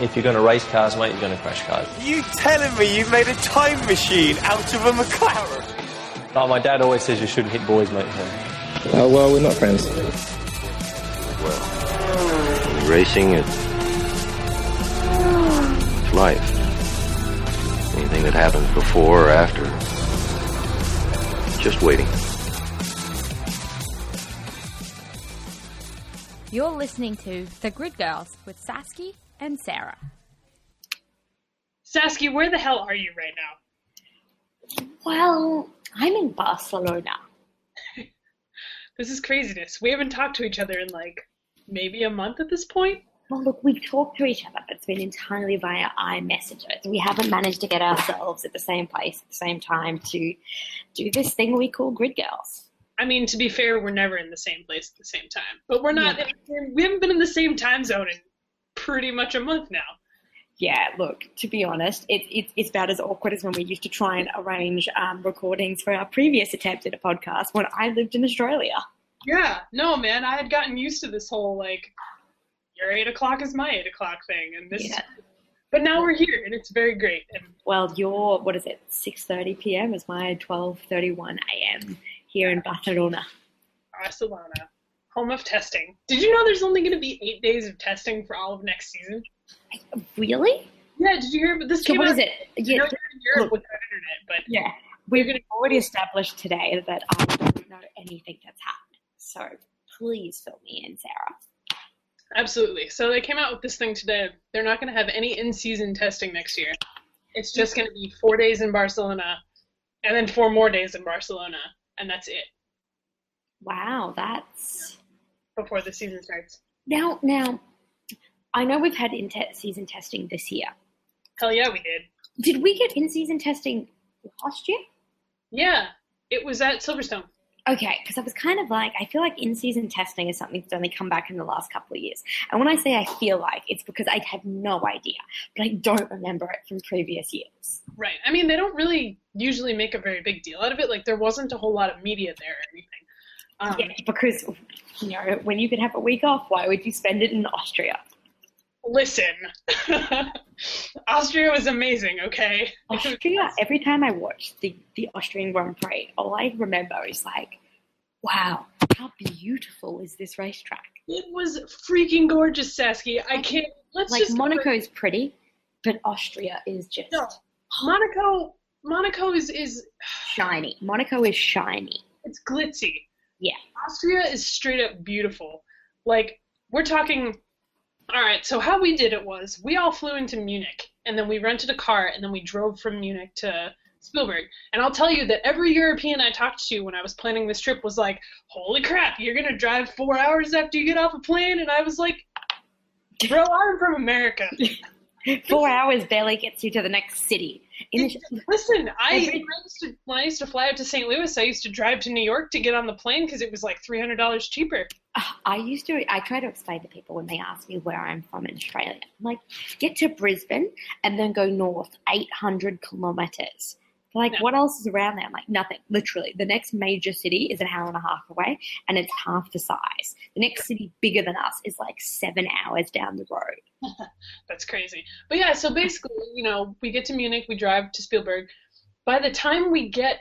If you're going to race cars, mate, you're going to crash cars. You telling me you've made a time machine out of a McLaren? Like my dad always says, you shouldn't hit boys, mate. Oh, well, we're not friends. Well, racing, is life. Anything that happens before or after, just waiting. You're listening to The Grid Girls with Sasky and Sarah. Sasky, where the hell are you right now? Well, I'm in Barcelona. This is craziness. We haven't talked to each other in like maybe a month at this point. Well, look, we talk to each other, but it's been entirely via iMessages. We haven't managed to get ourselves at the same place at the same time to do this thing we call Grid Girls. I mean, to be fair, we're never in the same place at the same time. But we're not. We haven't been in the same time zone in pretty much a month now. Yeah, look, to be honest, it, it, it's about as awkward as when we used to try and arrange um, recordings for our previous attempt at a podcast when I lived in Australia. Yeah, no, man, I had gotten used to this whole like, your eight o'clock is my eight o'clock thing, and this. Yeah. But now we're here, and it's very great. And Well, your, what is it, 6.30 p.m. is my 12.31 a.m. here in Barcelona. Barcelona, home of testing. Did you know there's only going to be eight days of testing for all of next season? Really? Yeah, did you hear? But this So came what out- is it? Yeah, you're in Europe look. without internet, but Yeah, we've already established today that I don't know anything that's happening. So please fill me in, Sarah. Absolutely. So they came out with this thing today. They're not going to have any in-season testing next year. It's just going to be four days in Barcelona, and then four more days in Barcelona, and that's it Wow, that's before the season starts. now now. I know we've had in-season testing this year. Hell yeah, we did. Did we get in-season testing last year? Yeah, it was at Silverstone. Okay, because I was kind of like, I feel like in-season testing is something that's only come back in the last couple of years. And when I say I feel like, it's because I have no idea, but I don't remember it from previous years. Right. I mean, they don't really usually make a very big deal out of it. Like there wasn't a whole lot of media there or anything. Um, Yeah, because you know, when you could have a week off, why would you spend it in Austria? Listen, Austria was amazing. Okay. Austria. Every time I watch the the Austrian Grand Prix, all I remember is like, wow, how beautiful is this racetrack? It was freaking gorgeous, Sasky. I can't. Let's Like just is pretty, but Austria is just No. Monaco. Monaco is is shiny. Monaco is shiny. it's glitzy. Yeah. Austria is straight up beautiful. Like we're talking. All right. So how we did it was we all flew into Munich and then we rented a car and then we drove from Munich to Spielberg. And I'll tell you that every European I talked to when I was planning this trip was like, "Holy crap! You're gonna drive four hours after you get off a plane?" And I was like, "Bro, I'm from America." Four hours barely gets you to the next city. Listen, I when I, used to, when I used to fly out to St. Louis, I used to drive to New York to get on the plane because it was like three hundred dollars cheaper. Ah, I used to. I try to explain to people when they ask me where I'm from in Australia. I'm like, get to Brisbane and then go north 800 kilometers. Like, No. what else is around there? I'm like, nothing. Literally, the next major city is an hour and a half away, and it's half the size. The next city bigger than us is like seven hours down the road. That's crazy. But yeah, so basically, you know, we get to Munich, we drive to Spielberg. By the time we get,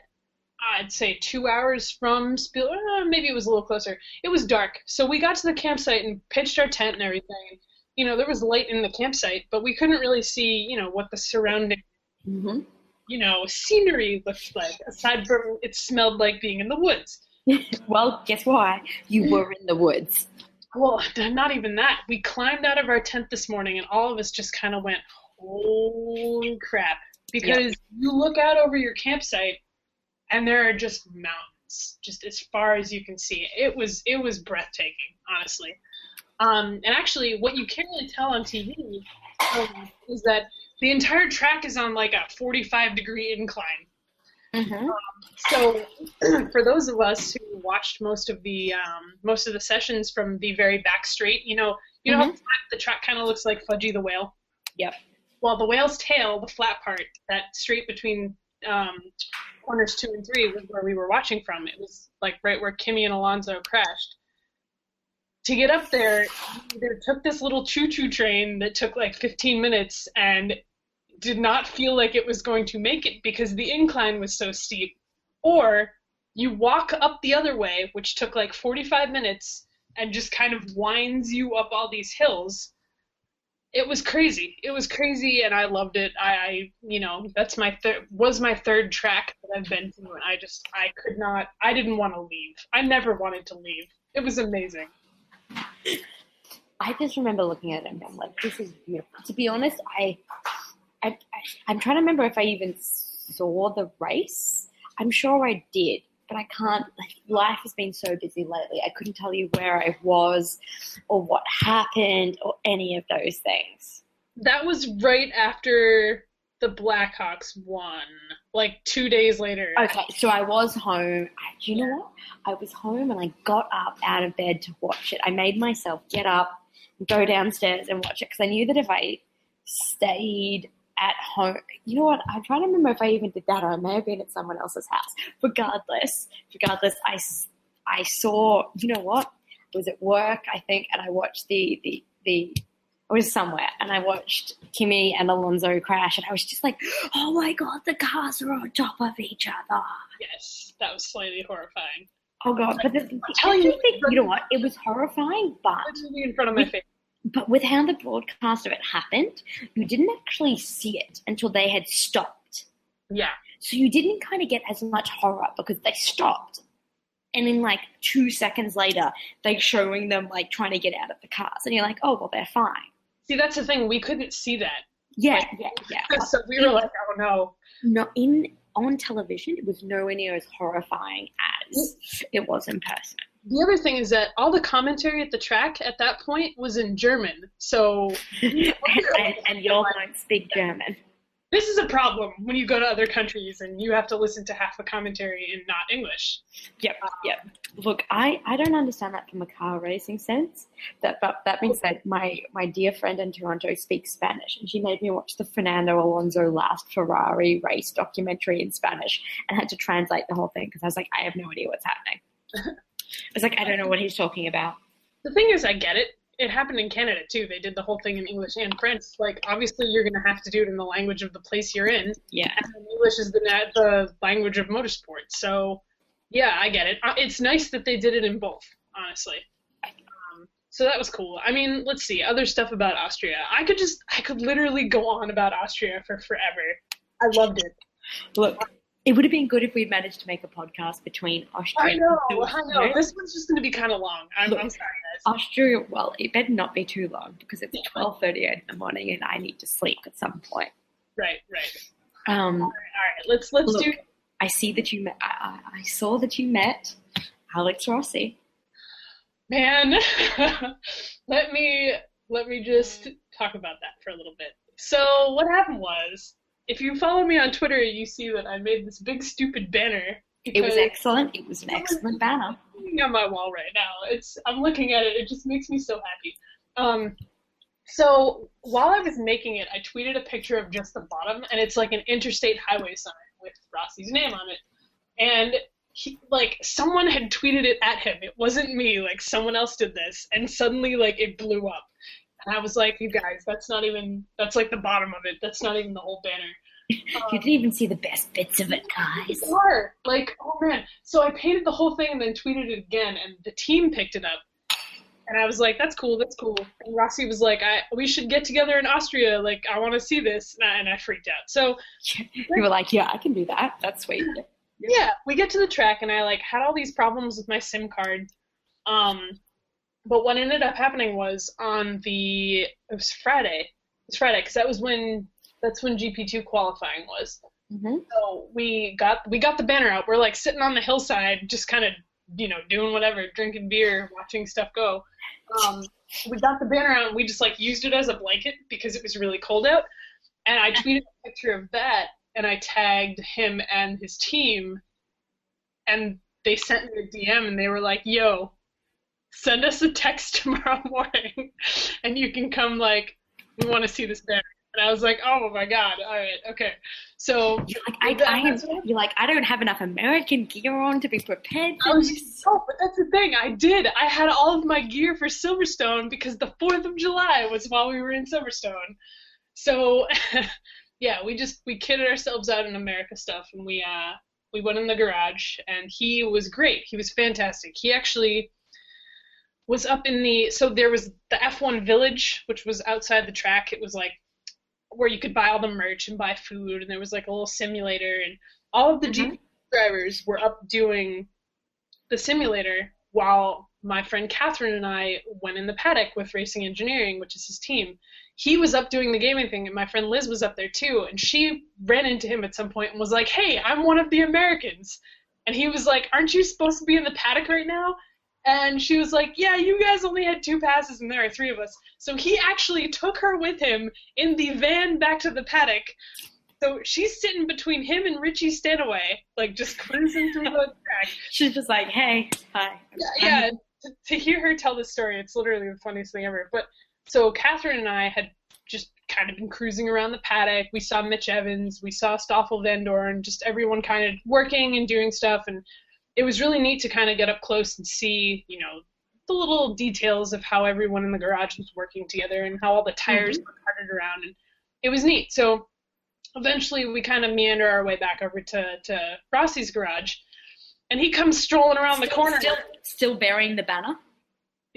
I'd say two hours from Spielberg, uh, maybe it was a little closer. It was dark, so we got to the campsite and pitched our tent and everything. You know, there was light in the campsite, but we couldn't really see, you know, what the surrounding Mm-hmm. You know, scenery looked like, aside from it smelled like being in the woods. Well, guess why? You were in the woods. Well, not even that. We climbed out of our tent this morning and all of us just kind of went, holy crap. Because you look out over your campsite and there are just mountains, just as far as you can see. It was it was breathtaking, honestly. Um, and actually, what you can't really tell on TV um, is that the entire track is on like a 45 degree incline. Mm-hmm. So, for those of us who watched most of the um, most of the sessions from the very back straight, you know, you know how flat the track kind of looks like Fudgie the whale. Yep. Well, the whale's tail, the flat part, that straight between um, corners two and three, was where we were watching from. It was like right where Kimi and Alonso crashed. to get up there, either took this little choo-choo train that took like 15 minutes and did not feel like it was going to make it because the incline was so steep, or you walk up the other way, which took like 45 minutes and just kind of winds you up all these hills. It was crazy. It was crazy, and I loved it. I, I you know, that's my third was my third track that I've been to, and I just I could not. I didn't want to leave. I never wanted to leave. It was amazing. I just remember looking at it and being like, "This is beautiful." To be honest, I, I, I I'm trying to remember if I even saw the race. I'm sure I did, but I can't. Like, life has been so busy lately. I couldn't tell you where I was, or what happened, or any of those things. That was right after the Blackhawks won, like two days later. Okay, so I was home. I- you know what? I was home and I got up out of bed to watch it. I made myself get up, go downstairs and watch it because I knew that if I stayed at home, you know what? I'm trying to remember if I even did that or I may have been at someone else's house. Regardless, regardless, I, I saw, you know what? I was at work, I think, and I watched the, the, the, I was somewhere and I watched Kimi and Alonso crash and I was just like, oh my god, the cars are on top of each other. Yes, that was slightly horrifying. Oh god, but the, the, telling you- you know what? It was horrifying, but in front of my face. But with how the broadcast of it happened, you didn't actually see it until they had stopped. Yeah. So you didn't kind of get as much horror because they stopped. And then like two seconds later, they're showing them like trying to get out of the cars, and you're like, oh well, they're fine. See, that's the thing. We couldn't see that. Yeah, Like- yeah, yeah. So we were like, oh no. No, in on television, it was nowhere near as horrifying as it was in person. The other thing is that all the commentary at the track at that point was in German. So and, and, and you all don't speak German. this is a problem when you go to other countries and you have to listen to half the commentary in not English. Yep, um, yep. Look, I, I don't understand that from a car racing sense. That but that being said, my my dear friend in Toronto speaks Spanish, and she made me watch the Fernando Alonso last Ferrari race documentary in Spanish, and had to translate the whole thing because I was like, I have no idea what's happening. I was like, I don't know what he's talking about. The thing is, I get it. It happened in Canada too. They did the whole thing in English and French. Like, obviously, you're going to have to do it in the language of the place you're in. Yeah, And English is the the language of motorsport. So, yeah, I get it. Uh, It's nice that they did it in both, honestly. Um, so that was cool. I mean, let's see other stuff about Austria. I could just, I could literally go on about Austria for forever. I loved it. look, it would have been good if we'd managed to make a podcast between Austria. I know, and I know. This one's just going to be kind of long. I'm, Look, I'm sorry, guys. Austria. Well, it better not be too long because it's twelve thirty in the morning, and I need to sleep at some point. Right, right. Um, All right, let's let's Look. do. I see that you met. I, I, I saw that you met Alex Rossi. Man, let me let me just talk about that for a little bit. So what happened was, if you follow me on Twitter, you see that I made this big stupid banner. It was excellent. It was an excellent banner. on my wall right now. It's I'm looking at it. It just makes me so happy. Um, so while I was making it, I tweeted a picture of just the bottom, and it's like an interstate highway sign with Rossi's name on it. And he, like someone had tweeted it at him. It wasn't me. Like someone else did this, and suddenly like it blew up. And I was like, you guys, that's not even. That's like the bottom of it. That's not even the whole banner. You didn't even see the best bits of it, guys. Sure. Like, oh man. So I painted the whole thing and then tweeted it again, and the team picked it up. And I was like, that's cool, that's cool. And Rossi was like, I, we should get together in Austria. Like, I want to see this. And I, and I freaked out. So, You were like, yeah, I can do that. That's sweet. yeah, we get to the track, and I, like, had all these problems with my SIM card. Um, but what ended up happening was on the, it was Friday. It was Friday, because that was when, that's when GP2 qualifying was. hmm So we got we got the banner out. We're like sitting on the hillside, just kind of you know doing whatever, drinking beer, watching stuff go. Um, we got the banner out. and We just like used it as a blanket because it was really cold out. And I tweeted a picture of that, and I tagged him and his team, and they sent me a DM, and they were like, "Yo, send us a text tomorrow morning, and you can come like." We want to see this banner. And I was like, oh my god, all right, okay. So You're like, I, I am, you're like, I don't have enough American gear on to be prepared I for was this. oh, but that's the thing. I did. I had all of my gear for Silverstone because the Fourth of July was while we were in Silverstone. So, yeah, we just we kitted ourselves out in America stuff, and we uh we went in the garage, and he was great. He was fantastic. He actually was up in the so there was the F1 Village, which was outside the track. It was like where you could buy all the merch and buy food, and there was like a little simulator, and all of the mm-hmm. GP drivers were up doing the simulator while my friend Catherine and I went in the paddock with Racing Engineering, which is his team. He was up doing the gaming thing, and my friend Liz was up there too. And she ran into him at some point and was like, "Hey, I'm one of the Americans," and he was like, "Aren't you supposed to be in the paddock right now?" And she was like, "Yeah, you guys only had two passes, and there are three of us." So he actually took her with him in the van back to the paddock. So she's sitting between him and Richie Stanaway, like just cruising through the track. She's just like, hey, hi. Yeah, to, to hear her tell this story, it's literally the funniest thing ever. But so Catherine and I had just kind of been cruising around the paddock. We saw Mitch Evans, we saw Stoffel Vandoorne, just everyone kind of working and doing stuff, and it was really neat to kind of get up close and see, you know, the little details of how everyone in the garage was working together and how all the tires were carted around, and it was neat. So eventually, we kind of meander our way back over to to Rossi's garage, and he comes strolling around the corner. Still, still bearing the banner.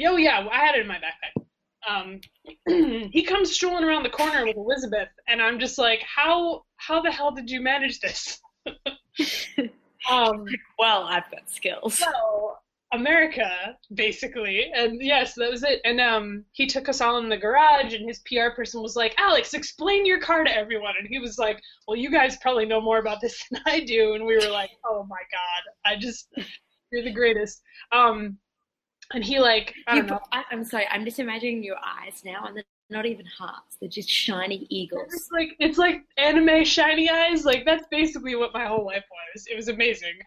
Oh yeah, I had it in my backpack. Um, he comes strolling around the corner with Elizabeth, and I'm just like, how how the hell did you manage this? um, Well, I've got skills. so America, basically, and yes, that was it. And um, he took us all in the garage, and his PR person was like, "Alex, explain your car to everyone." And he was like, "Well, you guys probably know more about this than I do." And we were like, "Oh my god, I just you're the greatest." Um, and he like, I You don't know. put- I, I'm sorry, I'm just imagining your eyes now, and they're not even hearts; they're just shiny eagles. It's like it's like anime shiny eyes. Like that's basically what my whole life was. It was amazing.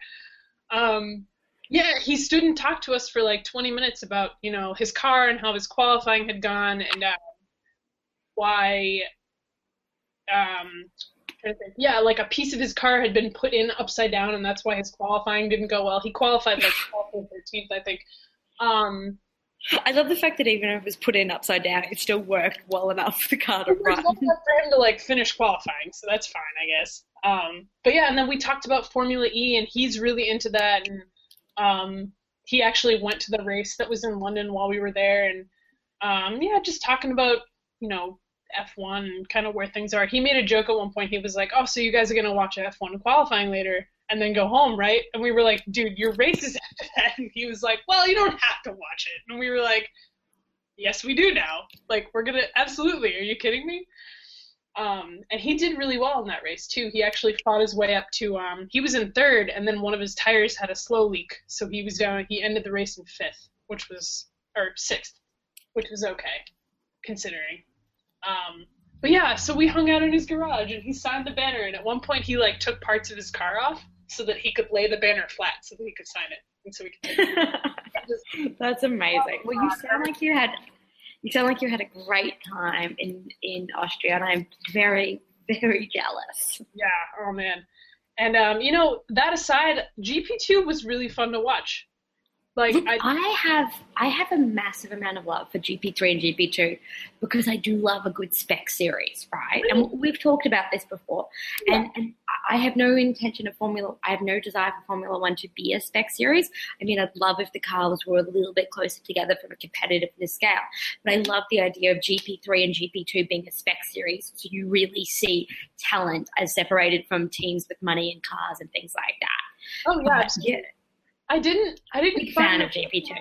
Um, yeah, he stood and talked to us for like 20 minutes about you know his car and how his qualifying had gone and uh, why. Um, yeah, like a piece of his car had been put in upside down, and that's why his qualifying didn't go well. He qualified like 12th or 13th, I think. Um, I love the fact that even if it was put in upside down, it still worked well enough for the car to run. for him to like finish qualifying, so that's fine, I guess. Um, but yeah, and then we talked about Formula E, and he's really into that, and um, he actually went to the race that was in London while we were there, and um, yeah, just talking about you know F1 and kind of where things are. He made a joke at one point. He was like, "Oh, so you guys are gonna watch F1 qualifying later?" And then go home, right? And we were like, dude, your race is after. And he was like, well, you don't have to watch it. And we were like, yes, we do now. Like, we're gonna absolutely. Are you kidding me? Um, and he did really well in that race too. He actually fought his way up to. Um, he was in third, and then one of his tires had a slow leak, so he was down. He ended the race in fifth, which was or sixth, which was okay, considering. Um, but yeah, so we hung out in his garage, and he signed the banner. And at one point, he like took parts of his car off so that he could lay the banner flat, so that he could sign it, and so we could. That's amazing. Well, you sound like you had you sound like you had a great time in in Austria, and I'm very very jealous. Yeah. Oh man. And um, you know, that aside, GP2 was really fun to watch. Like Look, I, I have I have a massive amount of love for GP3 and GP2 because I do love a good spec series, right? And mm-hmm. we've talked about this before. And and I have no intention of Formula I have no desire for Formula One to be a spec series. I mean I'd love if the cars were a little bit closer together from a competitiveness scale. But I love the idea of GP3 and GP2 being a spec series so you really see talent as separated from teams with money and cars and things like that. oh yeah, yeah, I didn't, I didn't big fan of GP2.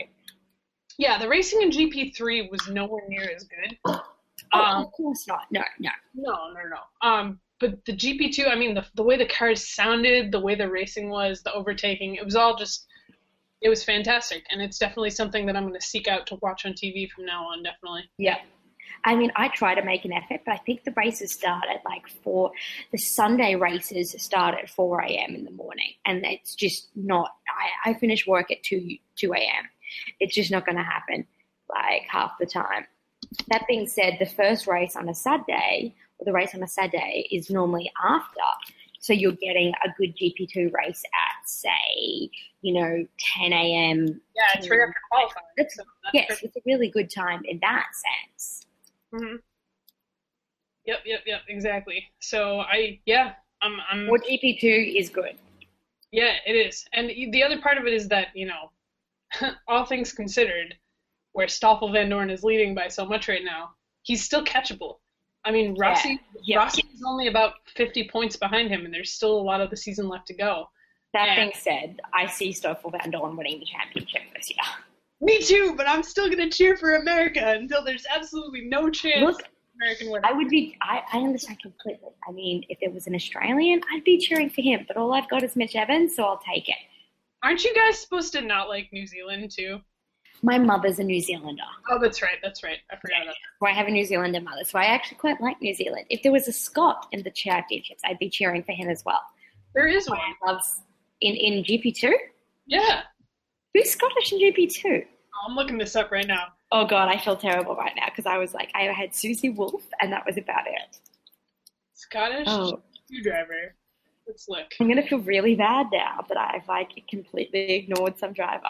Yeah, the racing in GP3 was nowhere near as good. Oh, Um, of course not. No, no. No, no, no. Um, but the GP2, I mean, the the way the cars sounded, the way the racing was, the overtaking, it was all just, it was fantastic, and it's definitely something that I'm going to seek out to watch on TV from now on. Definitely. Yeah. I mean, I try to make an effort, but I think the races start at like four. The Sunday races start at four a.m. in the morning, and it's just not. I, I finish work at two two a.m. It's just not going to happen, like half the time. That being said, the first race on a Saturday or the race on a Saturday is normally after. So you're getting a good GP2 race at, say, you know, 10 a.m. Yeah, it's right after qualifying. That's- so that's Yes, perfect. it's a really good time in that sense. Mhm. Yep, yep, yep, exactly. So I, yeah, I'm, I'm, Or GP2 is good. yeah, it is. And the other part of it is that you know, all things considered, where Stoffel Vandoorne is leading by so much right now, he's still catchable. I mean, Rossi, Yeah. Rossi is only about 50 points behind him, and there's still a lot of the season left to go. That Yeah. being said, I see Stoffel Vandoorne winning the championship this year. Me too, but I'm still gonna cheer for America until there's absolutely no chance Look, American wins. I would be, I, I understand completely. I mean, if there was an Australian, I'd be cheering for him, but all I've got is Mitch Evans, so I'll take it. Aren't you guys supposed to not like New Zealand too? My mother's a New Zealander. Oh, that's right. That's right. I forgot about So I have a New Zealander mother, so I actually quite like New Zealand. If there was a Scot in the championships, I'd be cheering for him as well. There is one. Loves in, in GP2? Yeah. Who's Scottish in GP2? I'm looking this up right now. Oh god, I feel terrible right now because I was like, I had Susie Wolff, and that was about it. Scottish Oh. driver. Let's look. I'm gonna feel really bad now that I've like completely ignored some driver.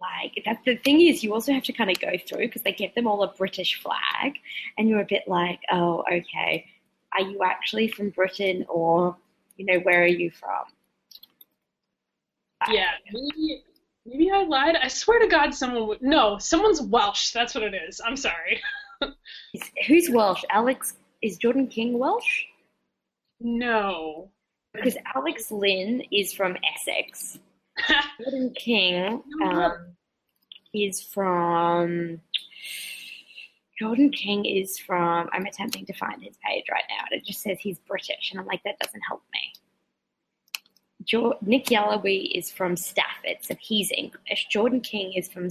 Like that's the thing is, you also have to kind of go through because they give them all a British flag, and you're a bit like, oh, okay, are you actually from Britain or, you know, where are you from? Yeah, maybe maybe I lied. I swear to God, someone would. No, someone's Welsh. That's what it is. I'm sorry. Is- Who's Welsh? Alex is Jordan King Welsh? No. Because Alex Lynn is from Essex. Jordan King um, is from. Jordan King is from. I'm attempting to find his page right now, and it just says he's British, and I'm like, that doesn't help me. Jo- Nick Yelloly is from Stafford, so he's English. Jordan King is from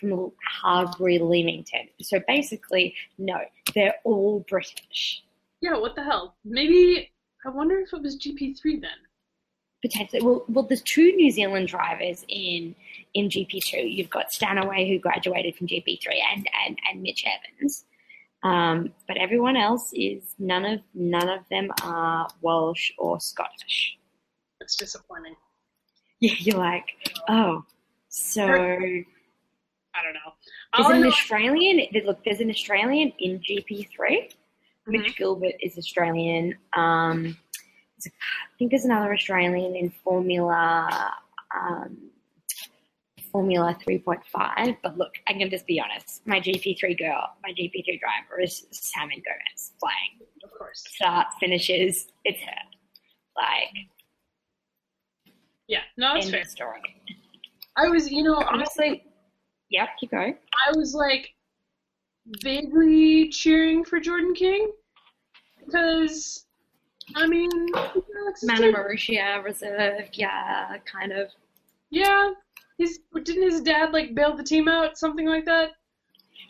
from Harbury, Leamington. So basically, no, they're all British. yeah. What the hell? Maybe. I wonder if it was GP3 then. potentially well well there's two New Zealand drivers in in GP2. You've got Stanaway who graduated from GP3 and and, and Mitch Evans. Um, but everyone else is none of none of them are Welsh or Scottish. That's disappointing. Yeah, you're like, oh, so I don't know. I an know- Australian. Look, there's an Australian in GP3. Mm-hmm. Mitch Gilbert is Australian. Um, there's I think there's another Australian in Formula um, Formula 3.5. But look, I can just be honest. My GP3 girl, my GP3 driver is Salmon Gomez. Like of course. start finishes, it's her. Like Yeah. No, that's end fair. story. I was, you know, honestly, yeah, keep going. I was like vaguely cheering for Jordan King because, I mean, Manor Marussia reserve, yeah, kind of. yeah, his didn't his dad like bail the team out, something like that?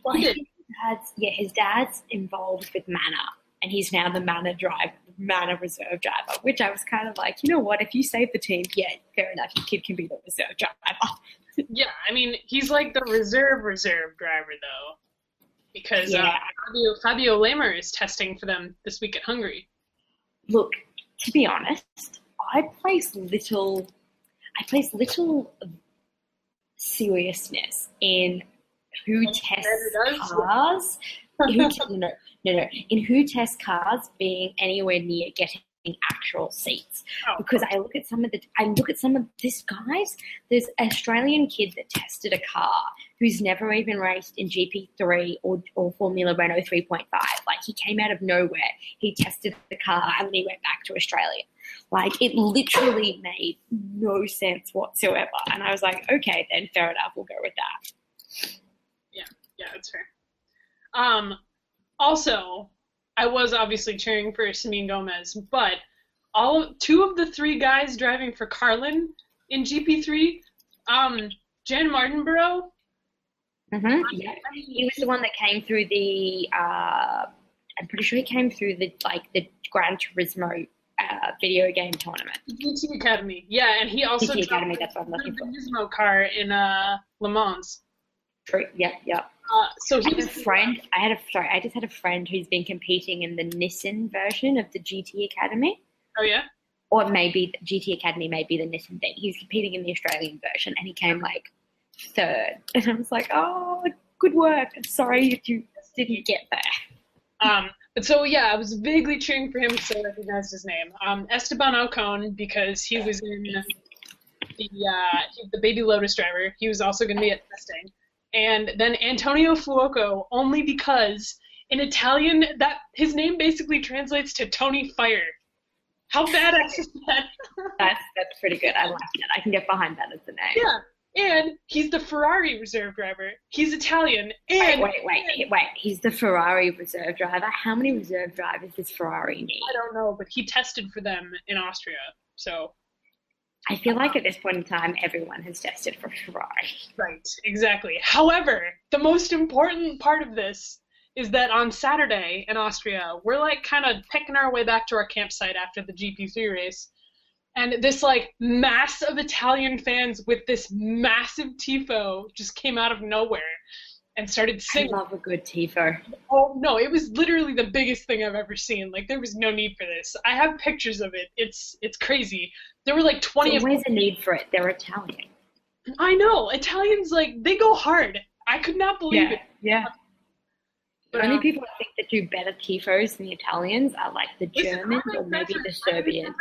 Well, He his dad's yeah, his dad's involved with Manor, and he's now the Manor driver, Manor reserve driver. Which I was kind of like, you know what? If you save the team, yeah, fair enough. Your kid can be the reserve driver. Yeah, I mean, he's like the reserve reserve driver though, because uh, Fabio Fabio Leimer is testing for them this week at Hungary. Look, to be honest, I place little, I place little seriousness in who tests there it is. cars. Who t- no, no, no, in who tests cars being anywhere near getting actual seats. Oh, because I look at some of the I look at some of this guys. There's an Australian kid that tested a car who's never even raced in GP3 or, or Formula Renault 3.5. Like he came out of nowhere. He tested the car and then he went back to Australia. Like it literally made no sense whatsoever. And I was like, okay, then fair enough, we'll go with that. Yeah, yeah, that's fair. Um, also, I was obviously cheering for Simeon Gomez, but all two of the three guys driving for Carlin in GP3, um, Jann Mardenborough. Mm-hmm. Yeah. He was the one that came through the. Uh, I'm pretty sure he came through the like the Gran Turismo uh, video game tournament. GT Academy, yeah, and he also GT drove Academy, that's what I'm the looking for. Nismo car in uh, Le Mans. True. Yep. Yep. Uh, so I had a he's friend. I had a sorry. I just had a friend who's been competing in the Nissan version of the GT Academy, oh yeah, or maybe the GT Academy may be the Nissan thing. He was competing in the Australian version, and he came like third. And I was like, "Oh, good work. Sorry if you didn't get there." Um, but so yeah, I was vaguely cheering for him because I recognized his name, um, Esteban Ocon, because he was in the uh, the Baby Lotus driver. He was also going to be at testing, and then Antonio Fuoco only because in Italian that his name basically translates to Tony Fire. How badass is that? That's that's pretty good. I like it. I can get behind that as the name. yeah, and he's the Ferrari reserve driver. He's Italian, Wait, and wait, wait, wait. He's the Ferrari reserve driver. How many reserve drivers does Ferrari need? I don't know, but he tested for them in Austria, so. I feel like at this point in time, everyone has tested for Ferrari. Right, exactly. However, the most important part of this is that on Saturday in Austria, we're like kind of picking our way back to our campsite after the GP3 race. And this like mass of Italian fans with this massive tifo just came out of nowhere and started singing. I love a good tifo. Oh no, it was literally the biggest thing I've ever seen. Like there was no need for this. I have pictures of it. It's it's crazy. There were like 20 There's always a need for it. They're Italian. I know. Italians like they go hard. I could not believe it. yeah. The But, only um, people I think that do better tifos than the Italians are like the Germans or maybe the Serbians.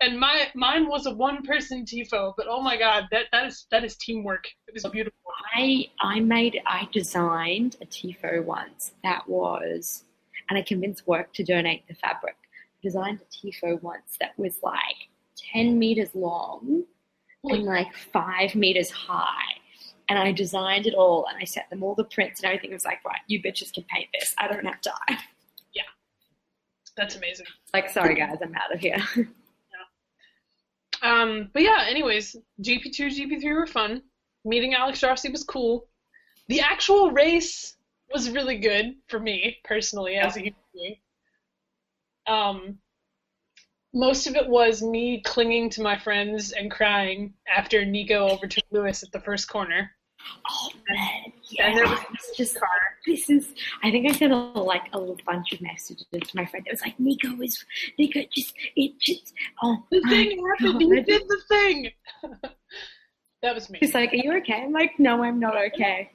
And my mine was a one person tifo, but oh my god, that that is that is teamwork. It was beautiful. I I made I designed a tifo once that was, and I convinced work to donate the fabric. I designed a tifo once that was like ten meters long and like five meters high. And I designed it all and I set them all the prints and everything. It was like, right, you bitches can paint this. I don't have time. Yeah. That's amazing. Like, sorry guys, I'm out of here. Um, but yeah, anyways, GP2, GP3 were fun. Meeting Alex Rossi was cool. The actual race was really good for me personally as a human being. Um, most of it was me clinging to my friends and crying after Nico overtook Lewis at the first corner. Oh man, And there was just this is. I think I sent a, like a bunch of messages to my friend. It was like Nico is Nico just it just oh the oh thing happened. God. did the thing. that was me. He's like, "Are you okay?" I'm like, "No, I'm not okay."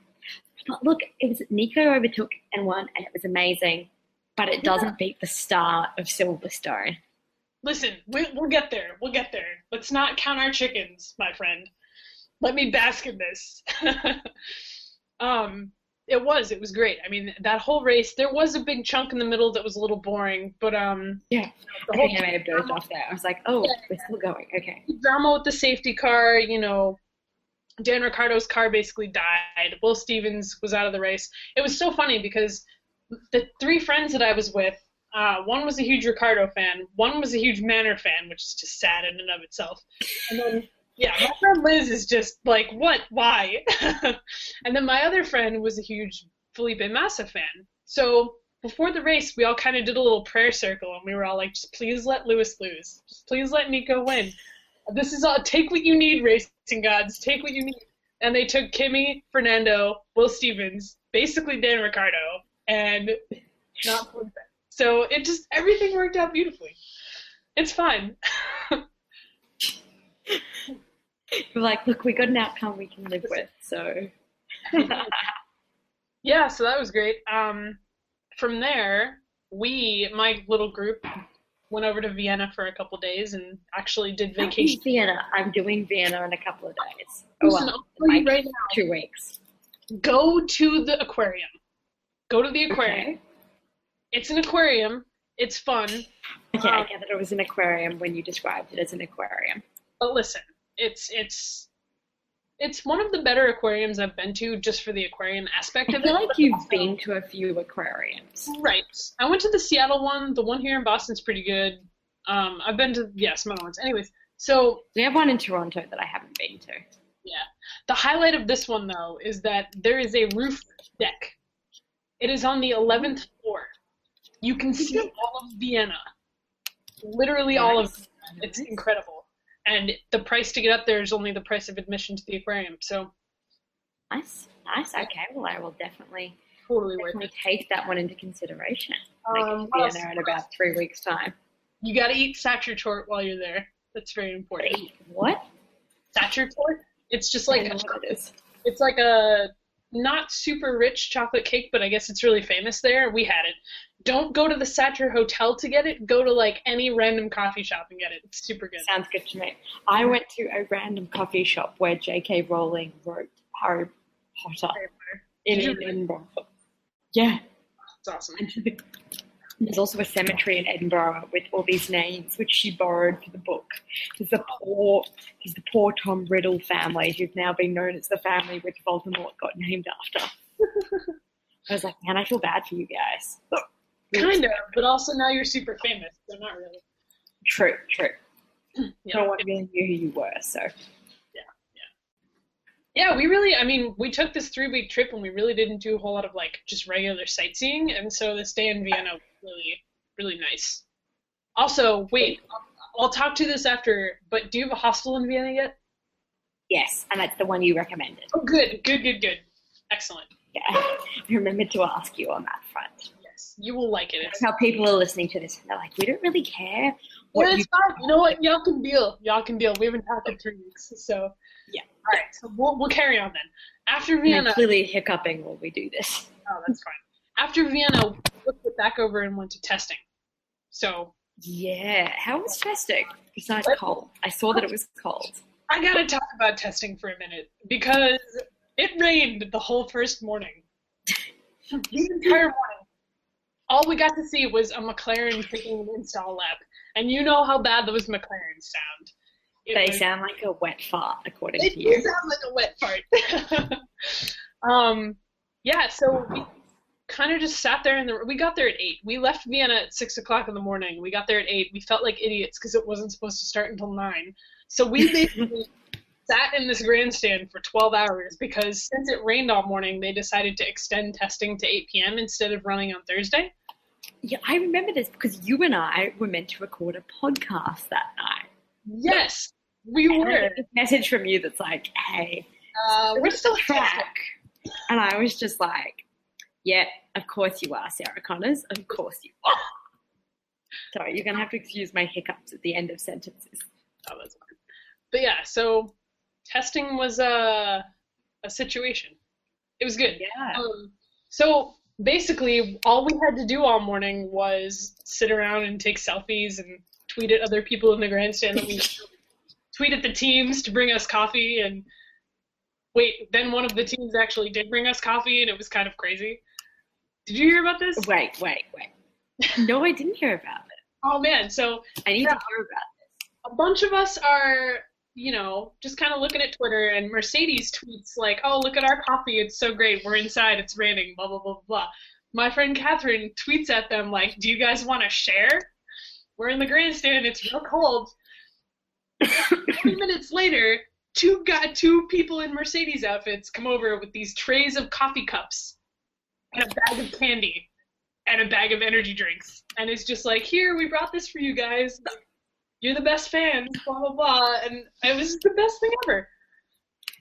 But look, it was Nico overtook and won, and it was amazing. But it doesn't beat the star of Silverstone. Listen, we, we'll get there. We'll get there. Let's not count our chickens, my friend. Let me bask in this. um, it was. It was great. I mean, that whole race. There was a big chunk in the middle that was a little boring, but um, Yeah, the I whole think I may have dozed off there. I was like, "Oh, we're still going." Okay. drama with the safety car. You know, Dan Ricciardo's car basically died. Will Stevens was out of the race. It was so funny because the three friends that I was with. Uh, one was a huge Ricciardo fan. One was a huge Manor fan, which is just sad in and of itself. And then, yeah, my friend Liz is just like, what? Why? and then my other friend was a huge Felipe Massa fan. So before the race, we all kind of did a little prayer circle, and we were all like, just please let Lewis lose. Just please let Nico win. This is all. Take what you need, racing gods. Take what you need. And they took Kimi, Fernando, Will Stevens, basically Dan Ricciardo, and not Felipe. So it just everything worked out beautifully. It's fine. We're like, "Look, we got an outcome we can live with." So. yeah, so that was great. Um, from there, we, my little group, went over to Vienna for a couple days and actually did vacation. Vienna. I'm doing Vienna in a couple of days. Oh, well, I'll tell you like right now, two weeks. go to the aquarium. Go to the aquarium. Okay. It's an aquarium. It's fun. Okay, I Um, get that it was an aquarium when you described it as an aquarium. But listen, it's it's it's one of the better aquariums I've been to just for the aquarium aspect of it. I feel like you've been to a few aquariums. Right. I went to the Seattle one. The one here in Boston's pretty good. Um, I've been to yeah some other ones. Anyways, so We have one in Toronto that I haven't been to. yeah, the highlight of this one though is that there is a roof deck. It is on the eleventh floor. You can see all of Vienna, literally all of. Nice. It's incredible, and the price to get up there is only the price of admission to the aquarium. So Nice, nice. Okay, well, I will definitely totally worth Definitely it. take that one into consideration. Like Um, what else? dinner in about three weeks' time. You got to eat Sacher Torte while you're there. That's very important. What? Sacher Torte. It's just like what it is. it's like a not super rich chocolate cake, but I guess it's really famous there. We had it. Don't go to the Sacher Hotel to get it. Go to like any random coffee shop and get it. It's super good. Sounds good to me. I went to a random coffee shop where J.K. Rowling wrote Harry Potter in Did you really? Edinburgh. Yeah. It's awesome. There's also a cemetery in Edinburgh with all these names which she borrowed for the book. There's the poor, there's the poor Tom Riddle family who've now been known as the family which Voldemort got named after. I was like, man, I feel bad for you guys. Kind of, but also now you're super famous, so not really. True, true. Yeah. No one really knew who you were, so Yeah, yeah. Yeah, we really, I mean, we took this three week trip and we really didn't do a whole lot of like just regular sightseeing. And so this day in Vienna really, really nice. Also, wait, I'll, I'll talk to this after, but do you have a hostel in Vienna yet? yes, and that's the one you recommended. Oh, good, good, good, good. Excellent. Yeah, I remembered to ask you on that front. Yes, you will like it. That's how people are listening to this and they're like, we don't really care you it's fine. You know what? Y'all can deal. Y'all can deal. We haven't talked in three weeks, so. Yeah. All right, so we'll, we'll carry on then. After And I'm Vienna, clearly hiccuping while we do this. oh, that's fine. After Vienna, we looked it back over and went to testing. So Yeah, how was testing? Besides cold, I saw that it was cold. I gotta talk about testing for a minute because it rained the whole first morning. the entire morning. All we got to see was a McLaren taking an install lap. And you know how bad those McLarens sound. It They was- sound like a wet fart, according to you. sound like a wet fart. um, yeah, so we kind of just sat there and the, we got there at eight. We left Vienna at six o'clock in the morning. We got there at eight. We felt like idiots because it wasn't supposed to start until nine. So we basically sat in this grandstand for 12 hours because since it rained all morning, they decided to extend testing to 8 p.m. instead of running on Thursday. Yeah, I remember this because you and I were meant to record a podcast that night. Yes, we And I were. message from you that's like, hey, Uh, we're still track. And I was just like, yeah, of course you are, Sarah Connors. Of course you are. Sorry, you're going to have to excuse my hiccups at the end of sentences. Oh, that's fine. But yeah, so testing was a a situation. It was good. Yeah. Um, so basically, all we had to do all morning was sit around and take selfies and tweet at other people in the grandstand that we tweet at the teams to bring us coffee and wait. Then one of the teams actually did bring us coffee, and it was kind of crazy. Did you hear about this? Wait, wait, wait. No, I didn't hear about it. Oh man! So I need Yeah. to hear about this. a bunch of us are, you know, just kind of looking at Twitter, and Mercedes tweets like, "Oh, look at our coffee! It's so great. We're inside. It's raining. Blah blah blah blah." My friend Catherine tweets at them like, "Do you guys want to share? We're in the grandstand. It's real cold." Twenty minutes later, two got two people in Mercedes outfits come over with these trays of coffee cups and a bag of candy and a bag of energy drinks, and it's just like, "Here, we brought this for you guys." you're the best fans, blah blah blah, and it was the best thing ever.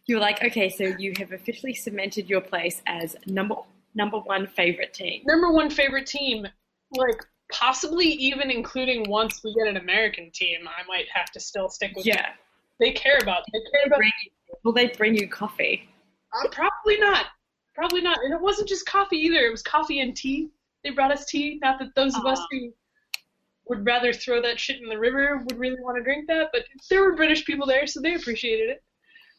You were like, okay, so you have officially cemented your place as number number one favorite team. Number one favorite team, like possibly even including once we get an American team, I might have to still stick with. Yeah. them. they care about. they care about. Will they bring you coffee? Uh, probably not. Probably not. And it wasn't just coffee either. It was coffee and tea. They brought us tea. Not that those of us who would rather throw that shit in the river would really want to drink that, but there were British people there, so they appreciated it.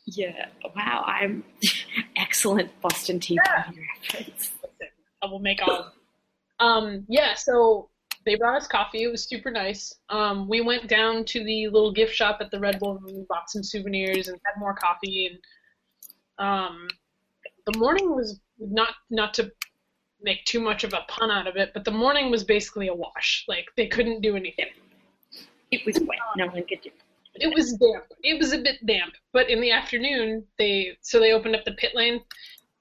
Yeah. Wow, I'm excellent Boston Tea reference. I will make all. Um, yeah, so they brought us coffee. It was super nice. Um, we went down to the little gift shop at the Red Bull Room, bought some souvenirs, and had more coffee. And um, the morning was not not to make too much of a pun out of it, but the morning was basically a wash. Like they couldn't do anything. It was wet. No one could do. It was damp. It was a bit damp, but in the afternoon they so they opened up the pit lane,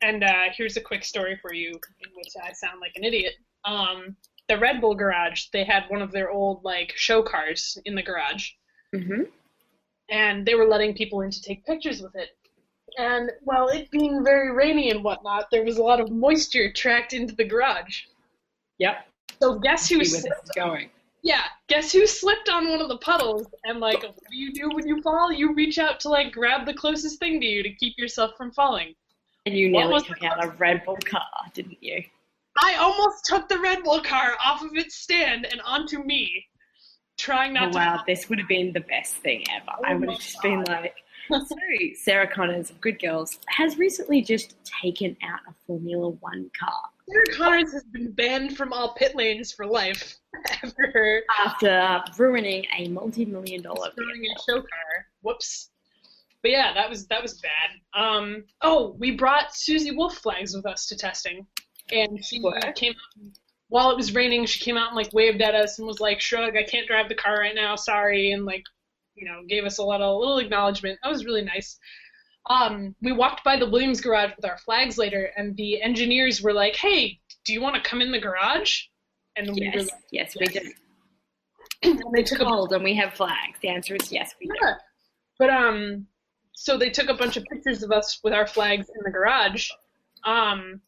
and uh, here's a quick story for you in which I sound like an idiot. Um, the Red Bull garage, they had one of their old like show cars in the garage, Mm-hmm. and they were letting people in to take pictures with it. And while it being very rainy and whatnot, there was a lot of moisture tracked into the garage. Yep. So guess who slipped? going. Yeah, guess who slipped on one of the puddles? And like, what do you do when you fall? You reach out to like grab the closest thing to you to keep yourself from falling. And you What nearly took out a Red Bull car, didn't you? I almost took the Red Bull car off of its stand and onto me, trying not Oh, to. wow, this would have been the best thing ever. I would have just been oh like, so Sarah Connors of Good Girls has recently just taken out a Formula One car Sarah Connors has been banned from all pit lanes for life after her after ruining a multi-million dollar vehicle. a show car. Whoops. But yeah, that was that was bad. Um. Oh, we brought Susie Wolff flags with us to testing, and she What? came out while it was raining. She came out and like waved at us and was like, "Shrug, I can't drive the car right now. Sorry," and like, you know, gave us a little little acknowledgement. That was really nice. Um, we walked by the Williams garage with our flags later, and the engineers were like, "Hey, do you want to come in the garage?" And we were Yes, like, yes, we do. and they took a and we have flags. The answer is yes, we do. But um, so they took a bunch of pictures of us with our flags in the garage. Um,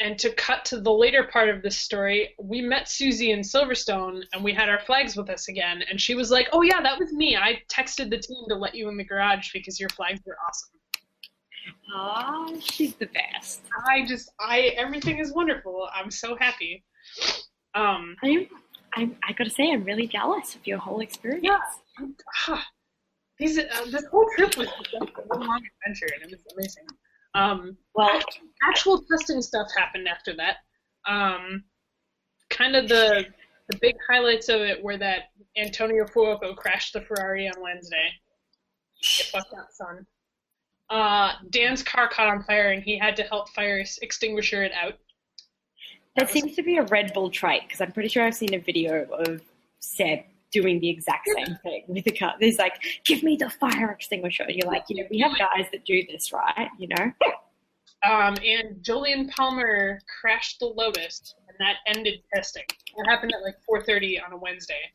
and to cut to the later part of this story, we met Susie in Silverstone, and we had our flags with us again. And she was like, "Oh yeah, that was me. I texted the team to let you in the garage because your flags were awesome." Ah, she's the best. I just, I everything is wonderful. I'm so happy. Um, I'm, I'm, I gotta say, I'm really jealous of your whole experience. yeah. Ah, these, uh, this whole trip was just a long adventure, and it was amazing. Um, Well, actual testing stuff happened after that. Um, kind of the the big highlights of it were that Antonio Fuoco crashed the Ferrari on Wednesday. Get fucked up, son. Uh, Dan's car caught on fire and he had to help fire extinguisher it out. that seems to be a Red Bull trait because I'm pretty sure I've seen a video of Seb doing the exact same thing with the car. He's like, "Give me the fire extinguisher." And you're like, you know, we have guys that do this, right? You know. Um, and Jolyon Palmer crashed the Lotus, and that ended testing. It happened at like 4:30 on a Wednesday.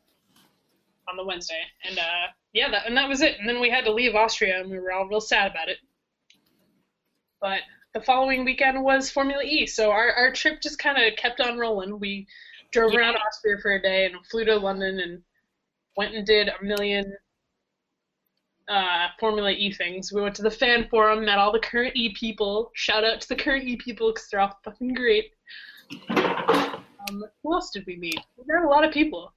On the Wednesday, and uh, yeah, that and that was it. And then we had to leave Austria, and we were all real sad about it. But the following weekend was Formula E, so our our trip just kind of kept on rolling. We drove Yeah. around Austria for a day and flew to London and went and did a million uh, Formula E things. We went to the fan forum, met all the current E people. Shout out to the current E people because they're all fucking great. Um, who else did we meet? We met a lot of people,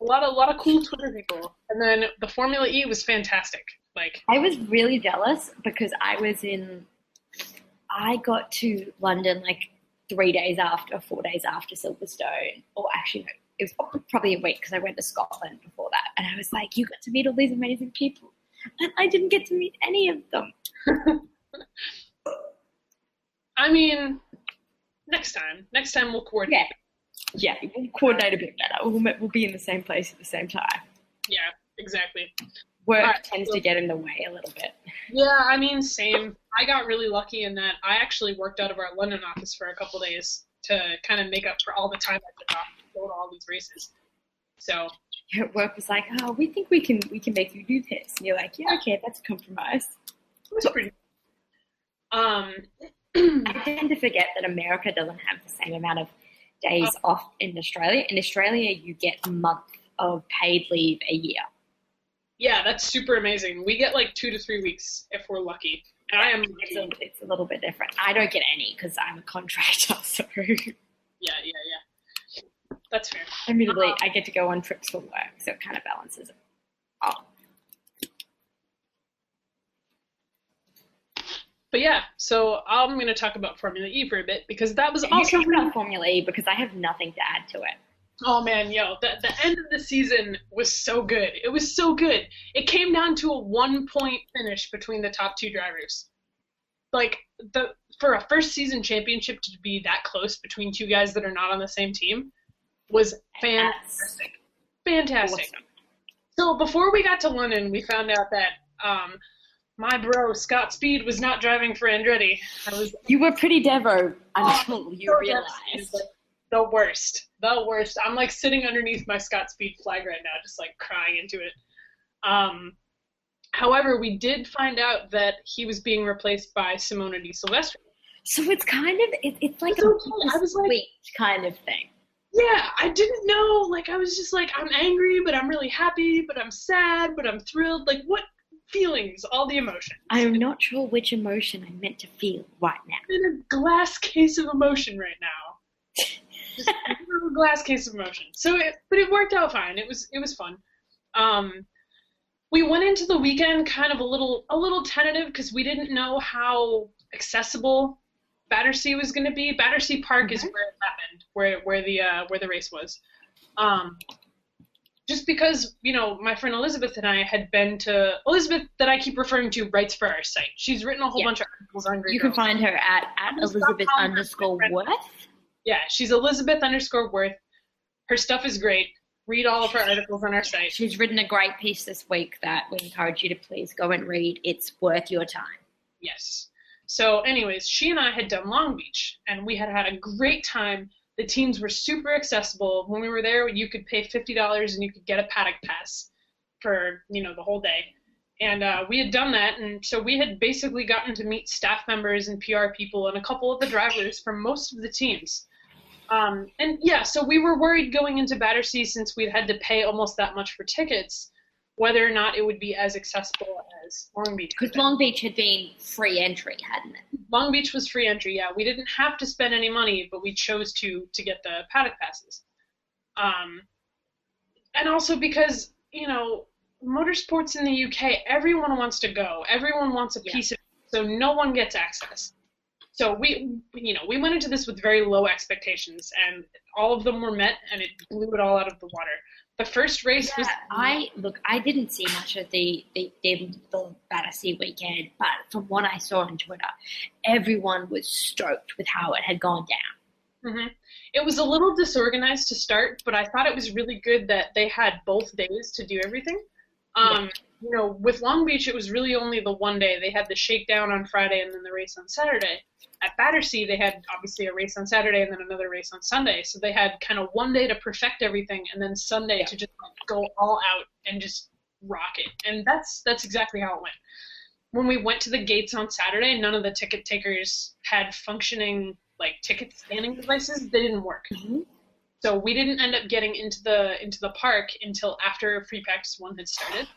a lot of a lot of cool Twitter people. And then the Formula E was fantastic. Like I was really jealous because I was in. I got to London like three days after, four days after Silverstone, or actually, no, it was probably a week because I went to Scotland before that, and I was like, "You got to meet all these amazing people," and I didn't get to meet any of them. I mean, next time, next time we'll coordinate. Yeah, yeah, we'll coordinate a bit better. We'll, we'll be in the same place at the same time. Yeah, exactly. Work Alright, tends so- to get in the way a little bit. Yeah, I mean, same. I got really lucky in that I actually worked out of our London office for a couple days to kind of make up for all the time I took off go to all these races. So At work was like, "Oh, we think we can we can make you do this," and you're like, "Yeah, okay, that's a compromise." it was pretty. Um, I tend to forget that America doesn't have the same amount of days off in Australia. In Australia, you get a month of paid leave a year. yeah, that's super amazing. We get like two to three weeks if we're lucky. And I am It's a, it's a little bit different. I don't get any because I'm a contractor, so yeah, yeah, yeah. That's fair. admittedly, uh-huh. I get to go on trips for work, so it kind of balances it. Oh, But yeah, so I'm going to talk about Formula E for a bit because that was you also talk about Formula E because I have nothing to add to it. Oh man, yo, the the end of the season was so good. It was so good. It came down to a one point finish between the top two drivers. Like the for a first season championship to be that close between two guys that are not on the same team was fantastic. Fantastic. Awesome. So before we got to London, we found out that um, my bro Scott Speed was not driving for Andretti. I was You were pretty devo until Oh, you so realized. the worst, the worst. I'm like sitting underneath my Scott Speed flag right now, just like crying into it. Um, However, we did find out that he was being replaced by Simona de Silvestro. So it's kind of it, it's like It's a okay. I was like- sweet kind of thing. Yeah, I didn't know. Like, I was just like, I'm angry, but I'm really happy, but I'm sad, but I'm thrilled. Like, what feelings? All the emotions. I'm not sure which emotion I'm meant to feel right now. in a glass case of emotion right now. Just a glass case of emotion. So, it, but it worked out fine. It was it was fun. Um, we went into the weekend kind of a little a little tentative because we didn't know how accessible Battersea was going to be. Battersea Park is where it happened, where where the uh, where the race was. Um, just because you know my friend Elizabeth and I had been to Elizabeth that I keep referring to writes for our site. She's written a whole Yeah. bunch of articles on Great You can Girls. find her at, at I'm gonna stop Elizabeth underscore. Worth. Yeah, she's Elizabeth underscore Worth. Her stuff is great. Read all of her articles on our site. She's written a great piece this week that we encourage you to please go and read. It's worth your time. Yes. So, anyways, she and I had done Long Beach, and we had had a great time. The teams were super accessible. When we were there, you could pay fifty dollars and you could get a paddock pass for you know the whole day. And uh, we had done that, and so we had basically gotten to meet staff members and PR people and a couple of the drivers from most of the teams. Um, and yeah, so we were worried going into Battersea since we'd had to pay almost that much for tickets, whether or not it would be as accessible as Long Beach. Because. Long Beach had been free entry, hadn't it? Long Beach was free entry. Yeah, we didn't have to spend any money, but we chose to to get the paddock passes. Um, and also because you know motorsports in the UK, everyone wants to go. Everyone wants a Yeah. piece of it, so no one gets access. So we, you know, we went into this with very low expectations, and all of them were met, and it blew it all out of the water. The first race was I look. I didn't see much of the the, the, the Battersea weekend, but from what I saw on Twitter, everyone was stoked with how it had gone down. hmm It was a little disorganized to start, but I thought it was really good that they had both days to do everything. Um, You know, with Long Beach, it was really only the one day. They had the shakedown on Friday and then the race on Saturday. At Battersea, they had obviously a race on Saturday and then another race on Sunday. So they had kind of one day to perfect everything and then Sunday to just like, go all out and just rock it. And that's that's exactly how it went. When we went to the gates on Saturday, none of the ticket takers had functioning like ticket scanning devices. They didn't work. So we didn't end up getting into the into the park until after free practice one had started.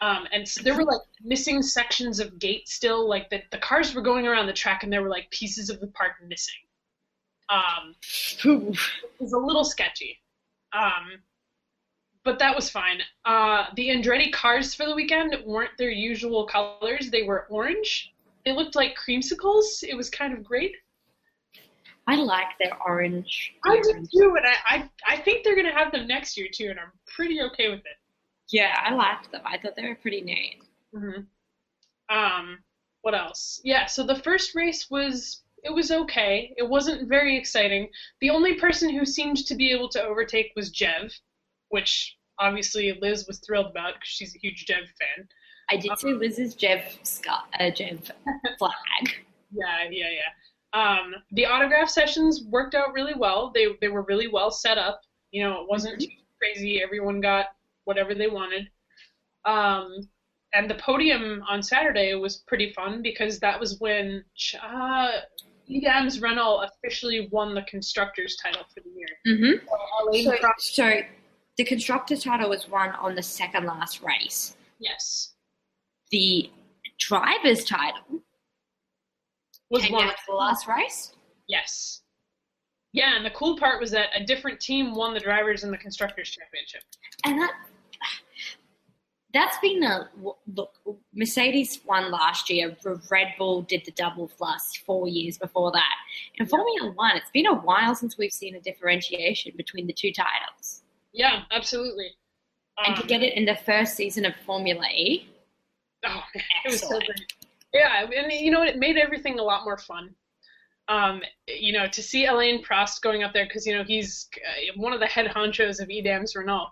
Um, and so there were like missing sections of gate still, like the, the cars were going around the track and there were like pieces of the park missing. Um, it was a little sketchy. Um, but that was fine. Uh, the Andretti cars for the weekend weren't their usual colors. They were orange. They looked like creamsicles. It was kind of great. I like their orange. I do too, and I, I, I think they're gonna have them next year too, and I'm pretty okay with it. Yeah, I liked them. I thought they were pretty neat. hmm Um, what else? Yeah, so the first race was it was okay. It wasn't very exciting. The only person who seemed to be able to overtake was Jev, which obviously Liz was thrilled about because she's a huge Jev fan. I did see Liz's Jev scar, uh, Jev flag. Yeah, yeah, yeah. Um, the autograph sessions worked out really well. They they were really well set up. You know, it wasn't too crazy. Everyone got whatever they wanted. Um, and the podium on Saturday was pretty fun because that was when uh, e.dams Renault officially won the constructors title for the year. Mm-hmm. Alain So, so the constructors title was won on the second last race. yes, The driver's title was came out the last race. Yes. Yeah, and the cool part was that a different team won the drivers and the constructors championship. and that that's been a look. Mercedes won last year. Red Bull did the double plus four years before that. In Formula One, it's been a while since we've seen a differentiation between the two titles. Yeah, absolutely. And to Um, get it in the first season of Formula E, Oh, man, it was so great. Yeah, and you know, it made everything a lot more fun. Um, you know, to see Alain Prost going up there because you know he's uh, one of the head honchos of e.dams Renault.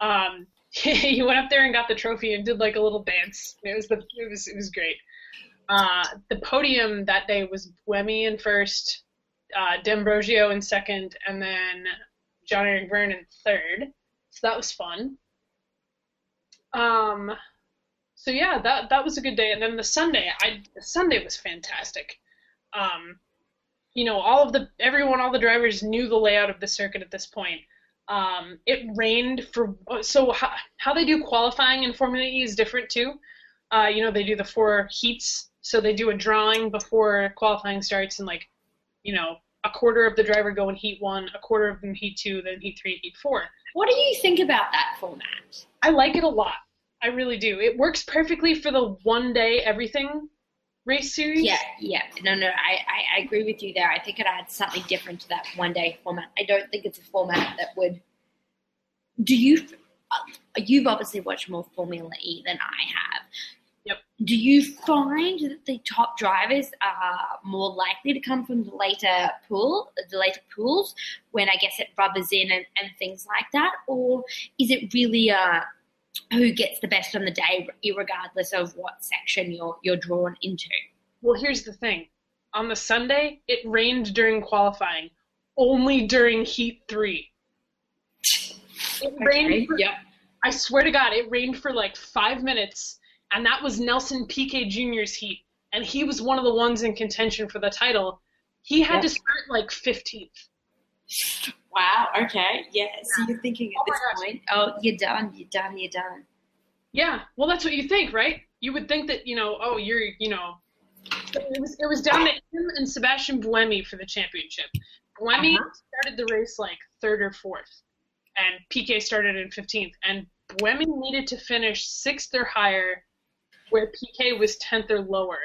Um, he went up there and got the trophy and did like a little dance. It was the it was it was great. Uh, the podium that day was Buemi in first, uh, D'Ambrosio in second, and then Jean-Éric Vergne in third. So that was fun. Um, so yeah, that that was a good day. And then the Sunday, I the Sunday was fantastic. Um, you know, all of the everyone, all the drivers knew the layout of the circuit at this point. Um, it rained for so how, how they do qualifying in Formula E is different too. Uh, you know, they do the four heats, so they do a drawing before qualifying starts, and like, you know, a quarter of the driver go in heat one, a quarter of them heat two, then heat three, heat four. What do you think about that format? I like it a lot. I really do. It works perfectly for the one day everything race series. Yeah, yeah. No, no, I, I, I agree with you there. I think it adds something different to that one day format. I don't think it's a format that would. Do you? You've obviously watched more Formula E than I have. Yep. Do you find that the top drivers are more likely to come from the later pool, the later pools, when I guess it rubbers in and, and things like that, or is it really uh, who gets the best on the day, regardless of what section you're you're drawn into? Well, here's the thing. On the Sunday, it rained during qualifying, only during heat three. It rained. For, Yep. I swear to God, it rained for like five minutes, and that was Nelson Piquet Jr.'s heat, and he was one of the ones in contention for the title. He had Yeah. to start like 15th. Wow. Okay. Yeah. So you're thinking Oh at my this point, oh, you're done. You're done. You're done. Yeah, well, that's what you think, right? You would think that you know, oh, you're, you know, it was it was down to him and Sebastian Buemi for the championship. Buemi Uh-huh. started the race like third or fourth, and PK started in fifteenth, and Buemi needed to finish sixth or higher, where PK was tenth or lower.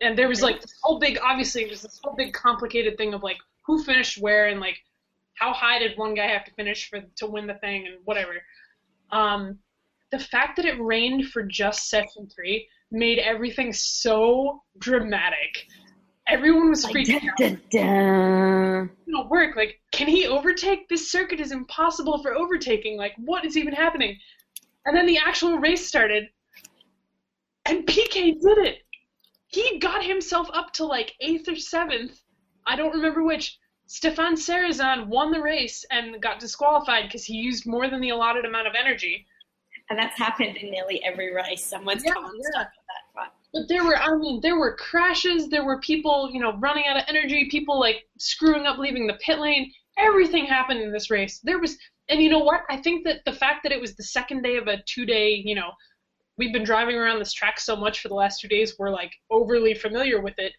And there was like this whole big, obviously, it was this whole big complicated thing of like who finished where and like how high did one guy have to finish for to win the thing and whatever. Um, the fact that it rained for just session three made everything so dramatic. Everyone was freaking out. It don't work. Like, can he overtake? This circuit is impossible for overtaking. Like, what is even happening? And then the actual race started, and PK did it. He got himself up to like eighth or seventh. I don't remember which. Stéphane Sarrazin won the race and got disqualified because he used more than the allotted amount of energy. And that's happened in nearly every race. Someone's Yeah, come yeah. that front. But there were, I mean, there were crashes. There were people, you know, running out of energy. People like screwing up, leaving the pit lane. Everything happened in this race. There was, and you know what? I think that the fact that it was the second day of a two-day, you know, we've been driving around this track so much for the last two days. We're like overly familiar with it.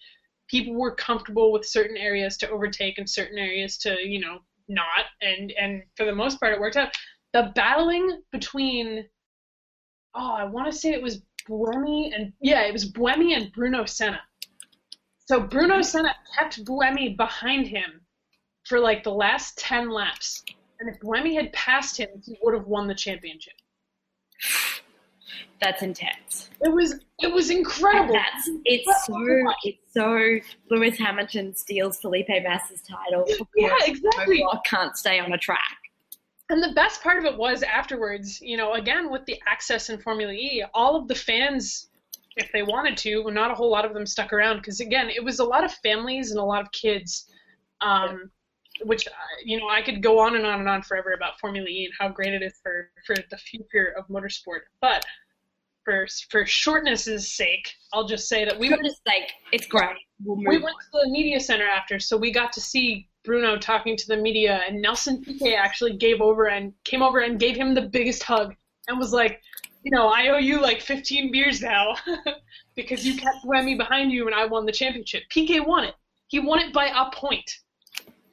People were comfortable with certain areas to overtake and certain areas to, you know, not. And and for the most part, it worked out. The battling between oh, I want to say it was Buemi and yeah, it was Buemi and Bruno Senna. So Bruno mm-hmm. Senna kept Buemi behind him for like the last ten laps, and if Buemi had passed him, he would have won the championship. That's intense. It was it was incredible. That's it's so it's so Lewis Hamilton steals Felipe Massa's title. Yeah, exactly. Rock can't stay on a track. And the best part of it was afterwards, you know, again with the access in Formula E, all of the fans, if they wanted to, not a whole lot of them stuck around because again, it was a lot of families and a lot of kids, um, which uh, you know I could go on and on and on forever about Formula E and how great it is for for the future of motorsport. But for for shortness' sake, I'll just say that we We were just like, it's great. We'll we went to the media center after, so we got to see Bruno talking to the media, and Nelson Piquet actually gave over and came over and gave him the biggest hug and was like, you know, I owe you like 15 beers now because you kept Buemi behind you and I won the championship. Piquet won it. He won it by a point.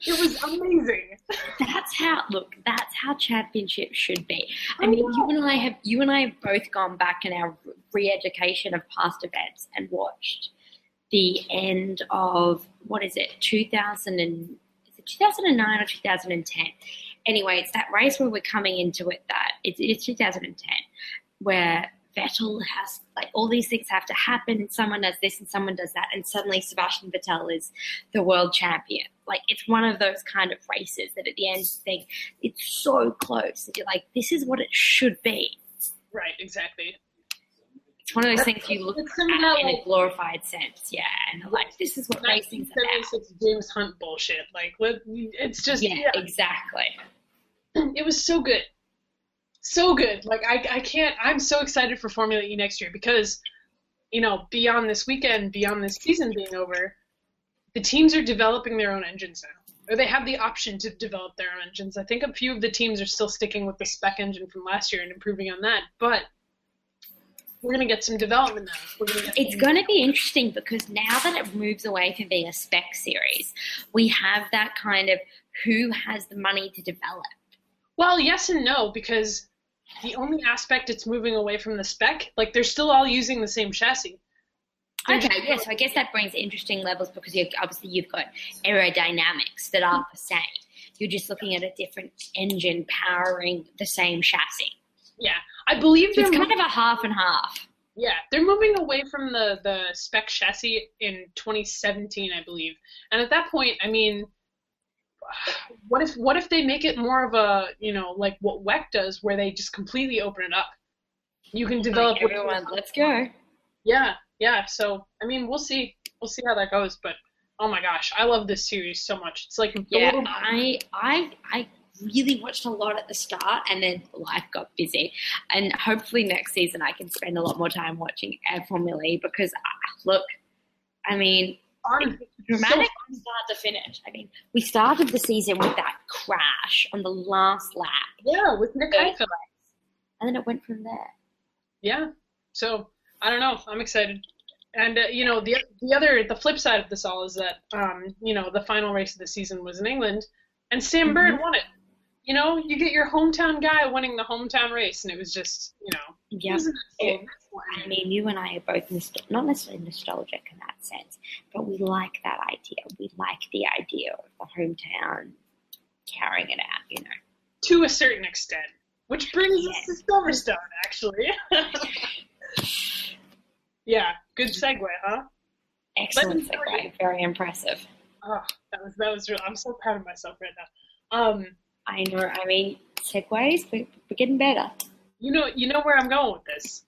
It was amazing. That's how look. That's how championships should be. I mean, you and I have you and I have both gone back in our re-education of past events and watched the end of what is it, two thousand and is it two thousand and nine or two thousand and ten? Anyway, it's that race where we're coming into it. That it's, it's two thousand and ten, where Vettel has like all these things have to happen, and someone does this and someone does that, and suddenly Sebastian Vettel is the world champion. Like it's one of those kind of races that at the end you think it's so close that you're like, this is what it should be. Right, exactly. It's one of those things you look It's some of at that, in a glorified sense, yeah, and you're like, this is what racing's about. 1976 James Hunt bullshit. Like, it's just Yeah, yeah, exactly. it was so good. So good. Like I, I can't. I'm so excited for Formula E next year because, you know, beyond this weekend, beyond this season being over, the teams are developing their own engines now, or they have the option to develop their own engines. I think a few of the teams are still sticking with the spec engine from last year and improving on that, but we're gonna get some development now. Gonna It's going to be interesting because now that it moves away from being a spec series, we have that kind of who has the money to develop. Well, yes and no, because the only aspect it's moving away from the spec, like they're still all using the same chassis. Okay, yeah, so I guess that brings interesting levels because you obviously you've got aerodynamics that are the same. You're just looking at a different engine powering the same chassis. Yeah, I believe So they're it's kind moving, of a half and half. yeah they're moving away from the the spec chassis in 2017, I believe. And at that point, I mean, what if what if they make it more of a you know like what WEC does, where they just completely open it up? You can develop Like, everyone, let's go. Yeah, yeah. So I mean, we'll see. We'll see how that goes. But oh my gosh, I love this series so much. It's like Yeah, little I I I really watched a lot at the start, and then life got busy. And hopefully next season I can spend a lot more time watching Air Formula because uh, look, I mean, fun. dramatic So from start to finish. I mean, we started the season with that crash on the last lap, Yeah, with Nick. Heidfeld. and then it went from there. Yeah. So I don't know. I'm excited. And uh, you know the the other the flip side of this all is that um you know the final race of the season was in England, and Sam Mm-hmm. Bird won it. You know, you get your hometown guy winning the hometown race, and it was just you know. Yeah. was a nice little- It- I mean, you and I are both nostal- not necessarily nostalgic in that sense, but we like that idea. We like the idea of the hometown carrying it out, you know. to a certain extent, which brings us to Silverstone, actually. yeah, good segue, huh? Excellent segue. Very impressive. Oh, that was that was real. I'm so proud of myself right now. Um, I know. I mean, segues, we- we're getting better. You know, you know where I'm going with this.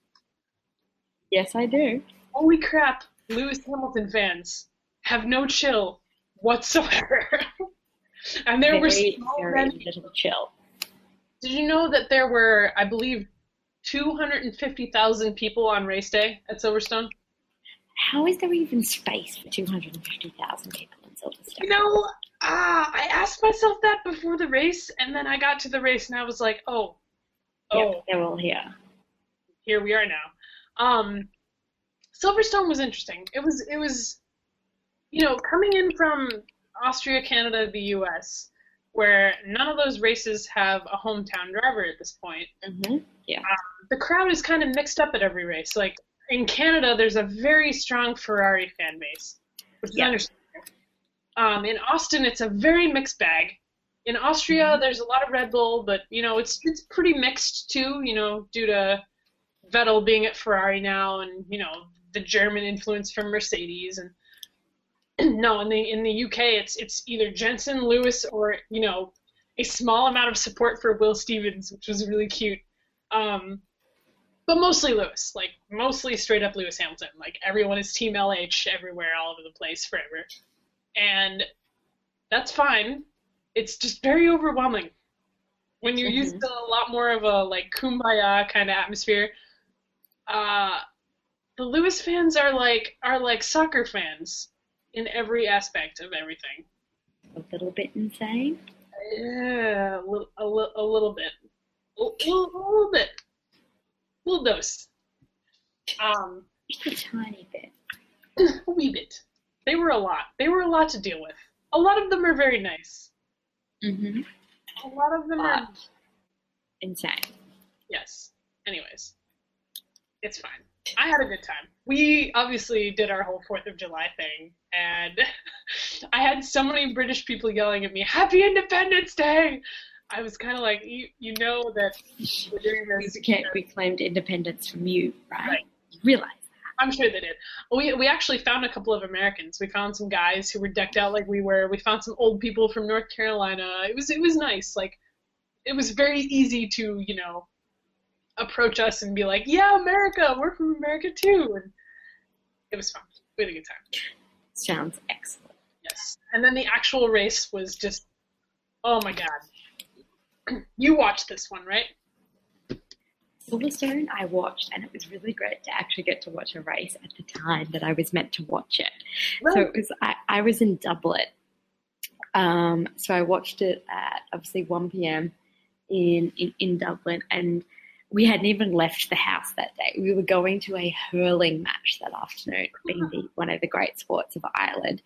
Yes, I do. Holy crap, Lewis Hamilton fans have no chill whatsoever. and there were Very, so very many. little chill. Did you know that there were, I believe, 250,000 people on race day at Silverstone? How is there even space for 250,000 people in Silverstone? You know, ah, I asked myself that before the race, and then I got to the race and I was like, oh, oh, Yep, they're all here. here we are now. Um, Silverstone was interesting. It was, it was, you know, coming in from Austria, Canada, the U.S., where none of those races have a hometown driver at this point. hmm Yeah. the crowd is kind of mixed up at every race. Like in Canada, there's a very strong Ferrari fan base, which is Yeah. understandable. Um, in Austin, it's a very mixed bag. In Austria, Mm-hmm. there's a lot of Red Bull, but you know it's it's pretty mixed too. You know, due to Vettel being at Ferrari now, and you know the German influence from Mercedes, and no, in the in the UK, it's it's either Jensen, Lewis, or you know a small amount of support for Will Stevens, which was really cute. Um, but mostly Lewis, like mostly straight up Lewis Hamilton. Like everyone is Team LH everywhere, all over the place, forever, and that's fine. It's just very overwhelming when you're used to a lot more of a like kumbaya kind of atmosphere. Uh, the Lewis fans are like are like soccer fans in every aspect of everything. A little bit insane. Yeah, a little, a little, a little bit, a little, a little bit, a little dose. Um, Just a tiny bit. a wee bit. They were a lot. They were a lot to deal with. A lot of them are very nice. Hmm A lot of them are insane. yes. Anyways, it's fine. I had a good time. We obviously did our whole Fourth of July thing, and I had so many British people yelling at me, "Happy Independence Day!" I was kind of like, you, you know that we're doing We, this. became, we claimed independence from you, right? Right. You realize I'm sure they did. We we actually found a couple of Americans. We found some guys who were decked out like we were. We found some old people from North Carolina. It was it was nice. Like it was very easy to you know approach us and be like, yeah, America, we're from America too, and it was fun. We had a good time. Sounds excellent. Yes. And then the actual race was just, oh my god. You watched this one, right? Silverstone I watched, and it was really great to actually get to watch a race at the time that I was meant to watch it. So it was I, I was in Dublin. Um, so I watched it at obviously 1 p.m. In, in in Dublin, and we hadn't even left the house that day. We were going to a hurling match that afternoon, being the, one of the great sports of Ireland,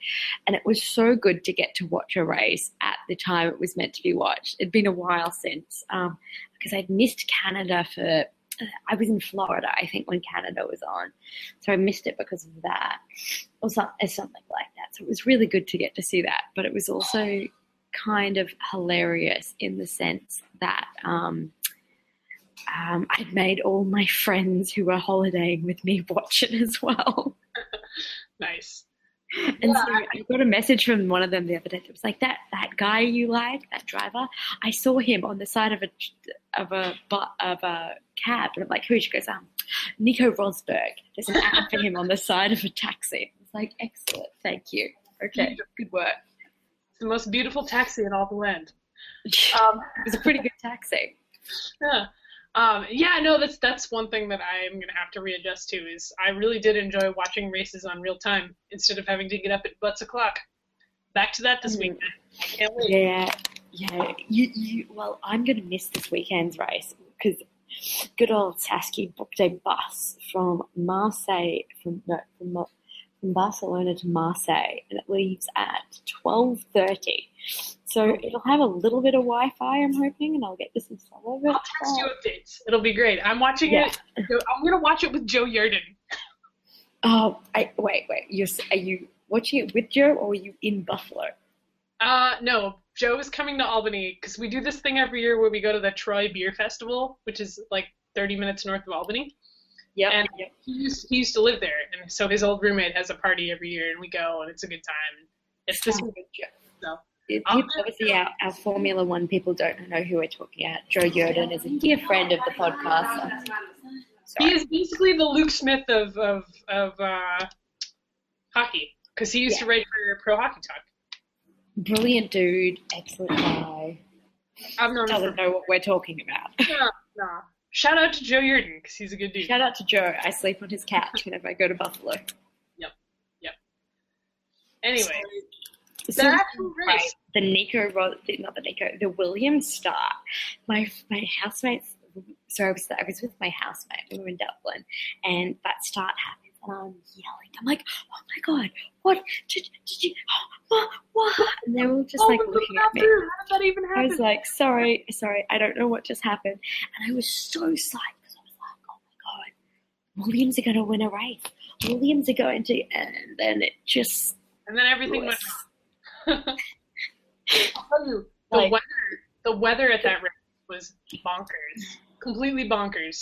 and it was so good to get to watch a race at the time it was meant to be watched. It'd been a while since um, because I'd missed Canada for. I was in Florida, I think, when Canada was on, so I missed it because of that, or some- or something like that. So it was really good to get to see that, but it was also kind of hilarious in the sense that um, um, I'd made all my friends who were holidaying with me watch it as well. Nice. And so I got a message from one of them the other day that was like, "That that guy you like, that driver, I saw him on the side of a of a of a cab." And I'm like, "Who?" She goes, "Um, Nico Rosberg. There's an ad for him on the side of a taxi." It's like, "Excellent, thank you. Okay, good work." It's the most beautiful taxi in all the land. Um, it was a pretty good taxi. Yeah. Um, yeah, no, that's that's one thing that I'm gonna have to readjust to. Is I really did enjoy watching races on real time instead of having to get up at butts o'clock. Back to that this Mm. weekend. I can't wait. Yeah, yeah. You, you. Well, I'm going to miss this weekend's race because good old Sasky booked a bus from Marseille, from no, from from Barcelona to Marseille, and it leaves at twelve thirty. So it'll have a little bit of Wi-Fi, I'm hoping, and I'll get to see some of it. I'll text you updates. It'll be great. I'm watching Yeah. it. I'm gonna watch it with Joe Yerdon. Oh, I, wait, wait. You're are you watching it with Joe, or are you in Buffalo? Uh, no, Joe is coming to Albany because we do this thing every year where we go to the Troy Beer Festival, which is like 30 minutes north of Albany. Yep. And he used, he used to live there, and so his old roommate has a party every year, and we go, and it's a good time. It's this so It- I'll- obviously, our, our Formula One people don't know who we're talking about. Joe Yerdon is a dear friend of the podcast. he is basically the Luke Smith of of of uh, hockey because he used to write for Pro Hockey Talk. Brilliant dude, excellent guy. I've known doesn't for know what we're talking about. no, no. Shout out to Joe Yerdon because he's a good dude. Shout out to Joe. I sleep on his couch whenever I go to Buffalo. Yep, yep. Anyway, So the actual right, the Nico, not the Nico, the William Star. My my housemates. So I was I was with my housemate. We were in Dublin, and that start happened, and I'm yelling. I'm like, "Oh my god, what did, did you? What? What?" And they were just Oh, like looking at me. How did that even happen? I was like, "Sorry, sorry, I don't know what just happened," and I was so psyched because I was like, "Oh my god, Williams are going to win a race. Williams are going to," and then it just and then everything went wrong. I'll tell you, the Like- weather, the weather at that race was bonkers, completely bonkers.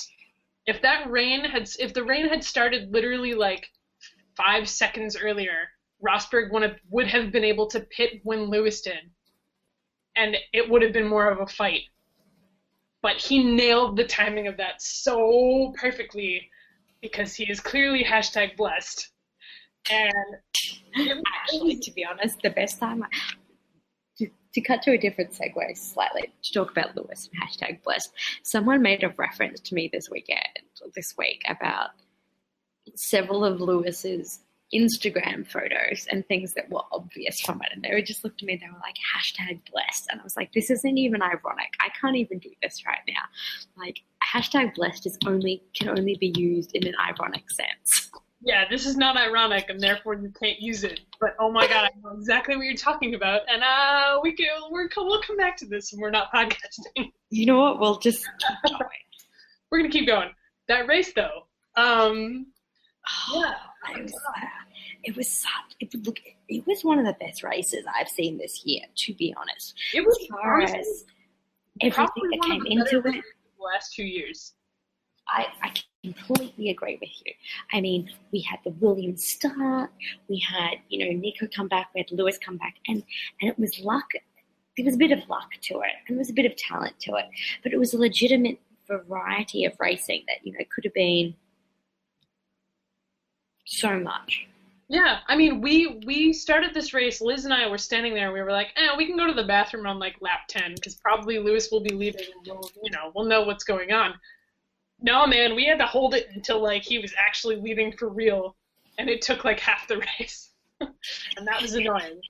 If that rain had, if the rain had started literally like five seconds earlier, Rosberg would have, would have been able to pit when Lewis did, and it would have been more of a fight. But he nailed the timing of that so perfectly because he is clearly hashtag blessed. And actually, to be honest, the best time. I, to, to cut to a different segue slightly to talk about Lewis and hashtag blessed. Someone made a reference to me this weekend, this week, about several of Lewis's Instagram photos and things that were obvious from it. And they were just looked at me, they were like, hashtag blessed. And I was like, this isn't even ironic. I can't even do this right now. Like, hashtag blessed is only can only be used in an ironic sense. Yeah, this is not ironic, and therefore you can't use it. But oh my god, I know exactly what you're talking about, and uh, we can we're, we'll come back to this when we're not podcasting. You know what? We'll just keep going. we're gonna keep going. That race though, um, Yeah, it was, it was such. It, look, it was one of the best races I've seen this year. To be honest, it was as far as everything that came of the better into it, the last two years. I, I completely agree with you. I mean, we had the Williams start, we had you know Nico come back, we had Lewis come back, and and it was luck. There was a bit of luck to it, and there was a bit of talent to it, but it was a legitimate variety of racing that you know could have been so much. Yeah, I mean, we we started this race. Liz and I were standing there. We were like, "Eh, we can go to the bathroom on like lap ten because probably Lewis will be leaving, and we'll you know we'll know what's going on." No, man, we had to hold it until like he was actually leaving for real, and it took like half the race, and that was annoying.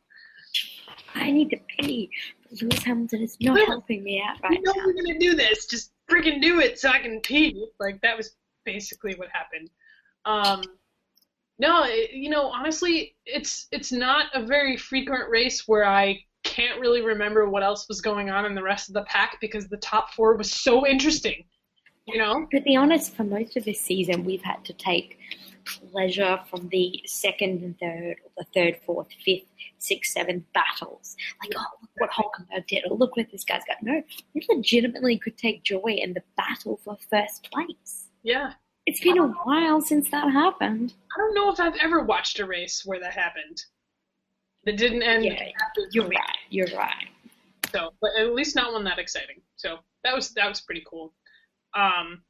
I need to pee. but Lewis Hamilton is not Yeah. helping me out right You know now. we're gonna do this. Just freaking do it so I can pee. Like that was basically what happened. Um, no, it, you know, honestly, it's it's not a very frequent race where I can't really remember what else was going on in the rest of the pack because the top four was so interesting. You know, To be honest, for most of this season, we've had to take pleasure from the second and third, or the third, fourth, fifth, sixth, seventh battles. Like, oh, look what Hulkenberg did, or look what this guy's got. No, we legitimately could take joy in the battle for first place. yeah. It's been a while since that happened. I don't know if I've ever watched a race where that happened. That didn't end. Yeah, you're right. You're right. So, but at least not one that exciting. So that was that was pretty cool. Um,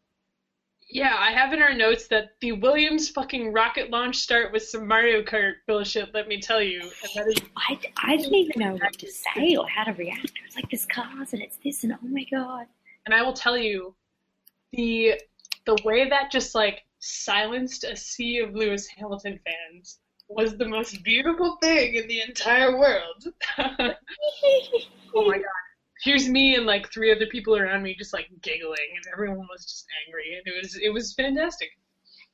yeah, I have in our notes that the Williams fucking rocket launch start with some Mario Kart bullshit. Let me tell you, and that is I, I didn't even know what to say or how to react. It was like, this cars and it's this and oh my god. and I will tell you, the the way that just like silenced a sea of Lewis Hamilton fans was the most beautiful thing in the entire world. oh my god. Here's me and like three other people around me just like giggling and everyone was just angry and it was it was fantastic.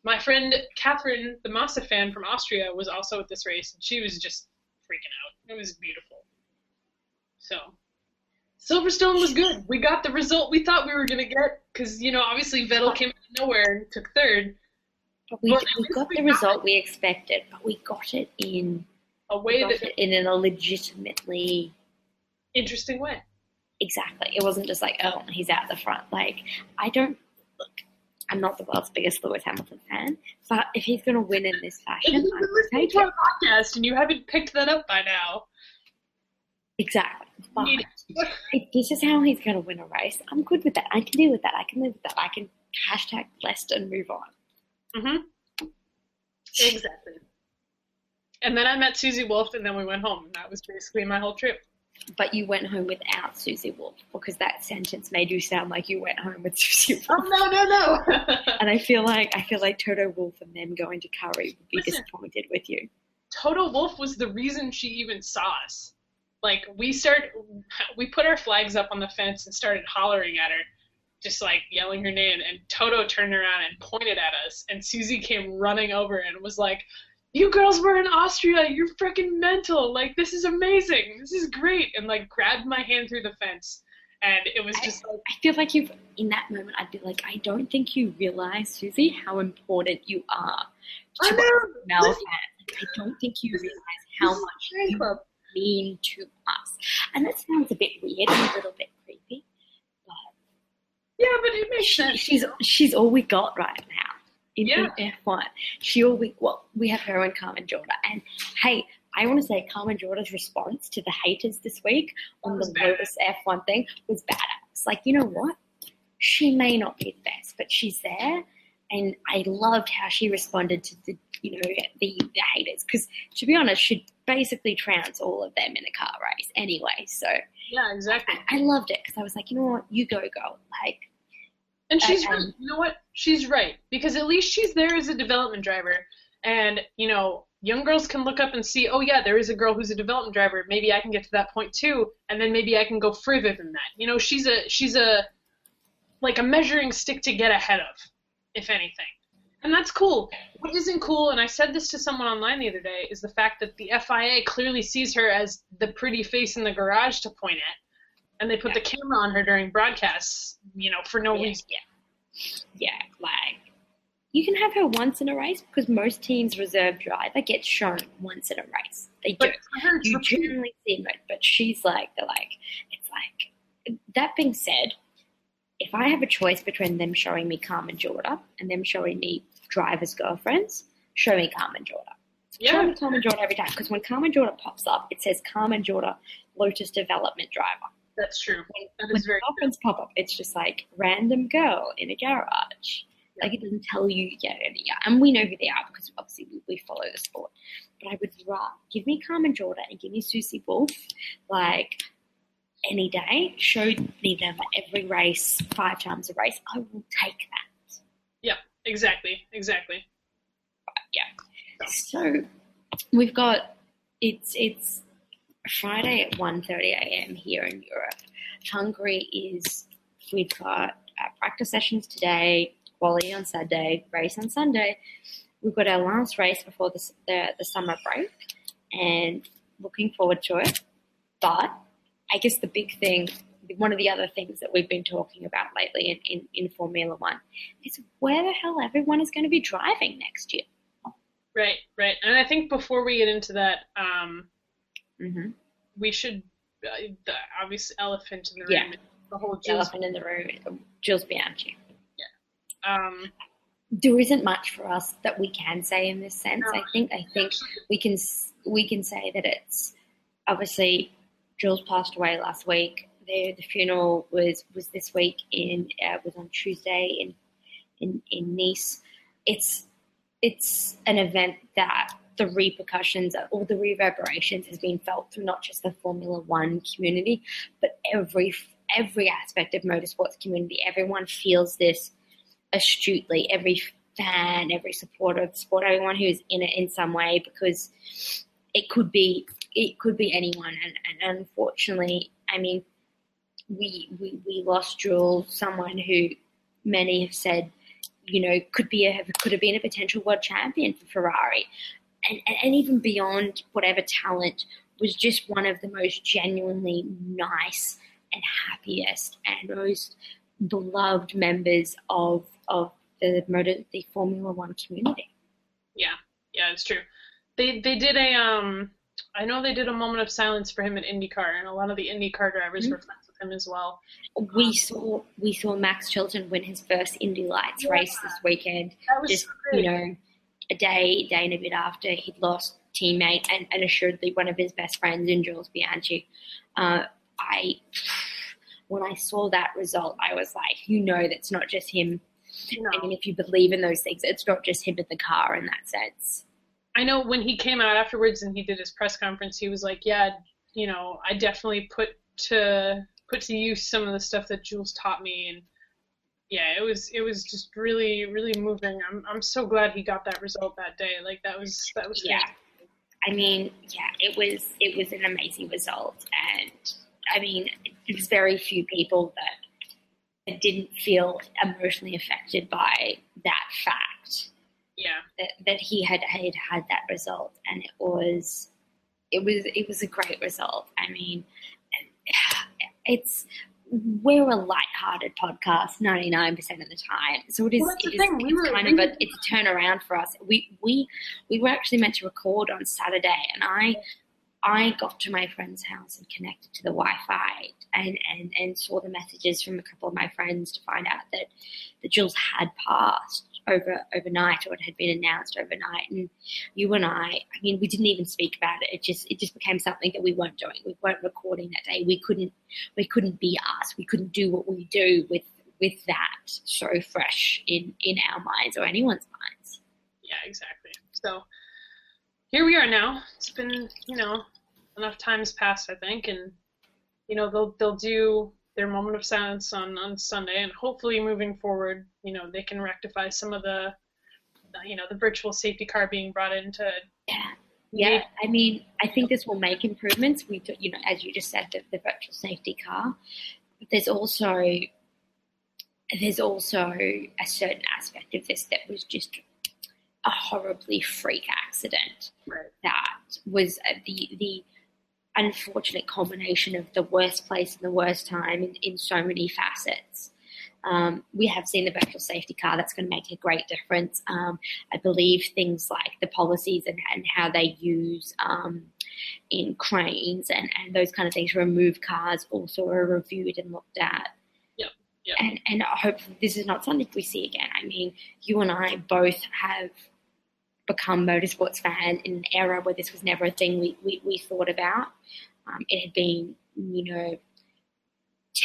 My friend Catherine, the Massa fan from Austria, was also at this race and she was just freaking out. It was beautiful. So Silverstone was good. We got the result we thought we were gonna get because you know obviously Vettel came out of nowhere and took third. But we, at we got we the got result we expected, but we got it in A way that in a legitimately interesting way. Exactly. It wasn't just like, oh, he's out the front. Like, I don't look. I'm not the world's biggest Lewis Hamilton fan, but if he's going to win in this fashion, you've I been listening to our podcast and you haven't picked that up by now, Exactly. But if this is how he's going to win a race, I'm good with that. I can deal with that. I can live with that. I can hashtag blessed and move on. Mm-hmm. Exactly. And then I met Susie Wolff, and then we went home. That was basically my whole trip. But you went home without Susie Wolff because that sentence made you sound like you went home with Susie Wolff. Oh no no no! And I feel like I feel like Toto Wolff and them going to Curry would be Listen. disappointed with you. Toto Wolff was the reason she even saw us. Like we started, we put our flags up on the fence and started hollering at her, just like yelling her name. And Toto turned around and pointed at us, and Susie came running over and was like, "You girls were in Austria. You're freaking mental. Like this is amazing. This is great." And like grabbed my hand through the fence, and it was just like, I feel like you've in that moment. I'd be like, I don't think you realize, Susie, how important you are "I to listen. Like, I don't think you realize how much you club." mean to us. And that sounds a bit weird and a little bit creepy. But yeah, but it makes She, sense. she's she's all we got right now in, Yeah. in F1. She'll we well we have her and Carmen Jorda. And hey, I want to say Carmen Jorda's response to the haters this week on the badass. Lotus F1 thing was badass. Like you know what? She may not be the best, but she's there. And I loved how she responded to the, you know, the, the haters because, to be honest, she'd basically trounce all of them in a car race anyway. So Yeah, exactly. I, I loved it because I was like, you know what, you go, girl. Like, And she's I- right. You know what? She's right because at least she's there as a development driver, and you know, young girls can look up and see, oh yeah, there is a girl who's a development driver. Maybe I can get to that point too, and then maybe I can go further than that. You know, she's a she's a like a measuring stick to get ahead of, if anything. And that's cool. What isn't cool, and I said this to someone online the other day, is the fact that the FIA clearly sees her as the pretty face in the garage to point at, and they put the camera on her during broadcasts, you know, for no yeah, reason. yeah, yeah, like you can have her once in a race because most teams reserve driver gets shown once in a race. They do. But for her, You generally see it, but she's like, they're like, it's like. That being said, if I have a choice between them showing me Carmen Jorda and them showing me drivers' girlfriends, show me Carmen Jorda. Yeah. Show Yeah, me Carmen Jorda every time because when Carmen Jorda pops up, it says Carmen Jorda Lotus Development Driver. That's true. That When is very girlfriends pop up, it's just like random girl in a garage. Like it doesn't tell you yeah, yeah, yeah. And we know who they are because obviously we, we follow the sport. But I would rather give me Carmen Jorda and give me Susie Wolff like any day. Show me them every race, five times a race. I will take that. Yeah, exactly, exactly. Yeah. So we've got it's it's Friday at 1.30 a.m. here in Europe. Hungary is we've got uh, practice sessions today, quality on Saturday, race on Sunday. We've got our last race before the, the, the summer break, and looking forward to it. But I guess the big thing, one of the other things that we've been talking about lately in, in, in Formula One is where the hell everyone is going to be driving next year. Right, right. And I think before we get into that, um, Mm-hmm. we should uh, the obvious elephant in the room, is the whole Jules. elephant in the room, Jules Bianchi. Um, There isn't much for us that we can say in this sense. I think I think we can we can say that it's obviously Jules passed away last week. The the funeral was was this week in uh, was on Tuesday in in in Nice. It's it's an event that the repercussions or the reverberations has been felt through not just the Formula One community, but every every aspect of motorsports community. Everyone feels this astutely. Every fan, every supporter of the sport, everyone who's in it in some way, because it could be it could be anyone. And, and unfortunately, I mean, we, we we lost Jules, someone who many have said, you know, could be a could have been a potential world champion for Ferrari, and and, even beyond whatever talent, was just one of the most genuinely nice and happiest and most beloved members of of the motor the Formula One community. yeah, yeah, it's true. They they did a um, I know they did a moment of silence for him at IndyCar, and a lot of the IndyCar drivers were friends with him as well. We saw we saw Max Chilton win his first Indy Lights Yeah. race this weekend. That was Just so great. you know, a day day and a bit after he'd lost teammate and, and assuredly one of his best friends in Jules Bianchi. Uh, I when I saw that result, I was like, you know, that's not just him. No. I mean, if you believe in those things, it's not just him in the car in that sense. I know when he came out afterwards and he did his press conference, he was like, "Yeah, you know, I definitely put to put to use some of the stuff that Jules taught me." And yeah, it was it was just really really moving. I'm I'm so glad he got that result that day. Like that was that was Yeah. I mean, yeah, it was it was an amazing result, and I mean, there's very few people that, that didn't feel emotionally affected by that fact yeah. that, that he had, had had that result, and it was it was it was a great result. I mean, it's we're a light-hearted podcast 99% of the time. So it is, well, it is we it's were- kind we of were- a it's a turnaround for us. We we we were actually meant to record on saturday and i i got to my friend's house and connected to the wi-fi and and and saw the messages from a couple of my friends to find out that that jules had passed over overnight or it had been announced overnight and you and I, I mean, we didn't even speak about it. It just it just became something that we weren't doing. We weren't recording that day. We couldn't we couldn't be us. We couldn't do what we do with with that so fresh in in our minds or anyone's minds. Yeah, exactly. So here we are now. It's been, you know, enough time's passed, I think, and you know they'll they'll do their moment of silence on on Sunday, and hopefully moving forward, you know, they can rectify some of the, you know, the virtual safety car being brought into. Yeah. Yeah, I mean, I think this will make improvements. We, you know, as you just said, the, the virtual safety car. But there's also there's also a certain aspect of this that was just a horribly freak accident. Right. that was uh, the the unfortunate combination of the worst place and the worst time in, in so many facets. Um, we have seen the virtual safety car. That's going to make a great difference. Um, I believe things like the policies and, and how they use um, in cranes and, and those kind of things, to remove cars, also are reviewed and looked at. Yep, yep. And, and hopefully this is not something we see again. I mean, you and I both have become motorsports fan in an era where this was never a thing we, we, we thought about. Um, it had been, you know,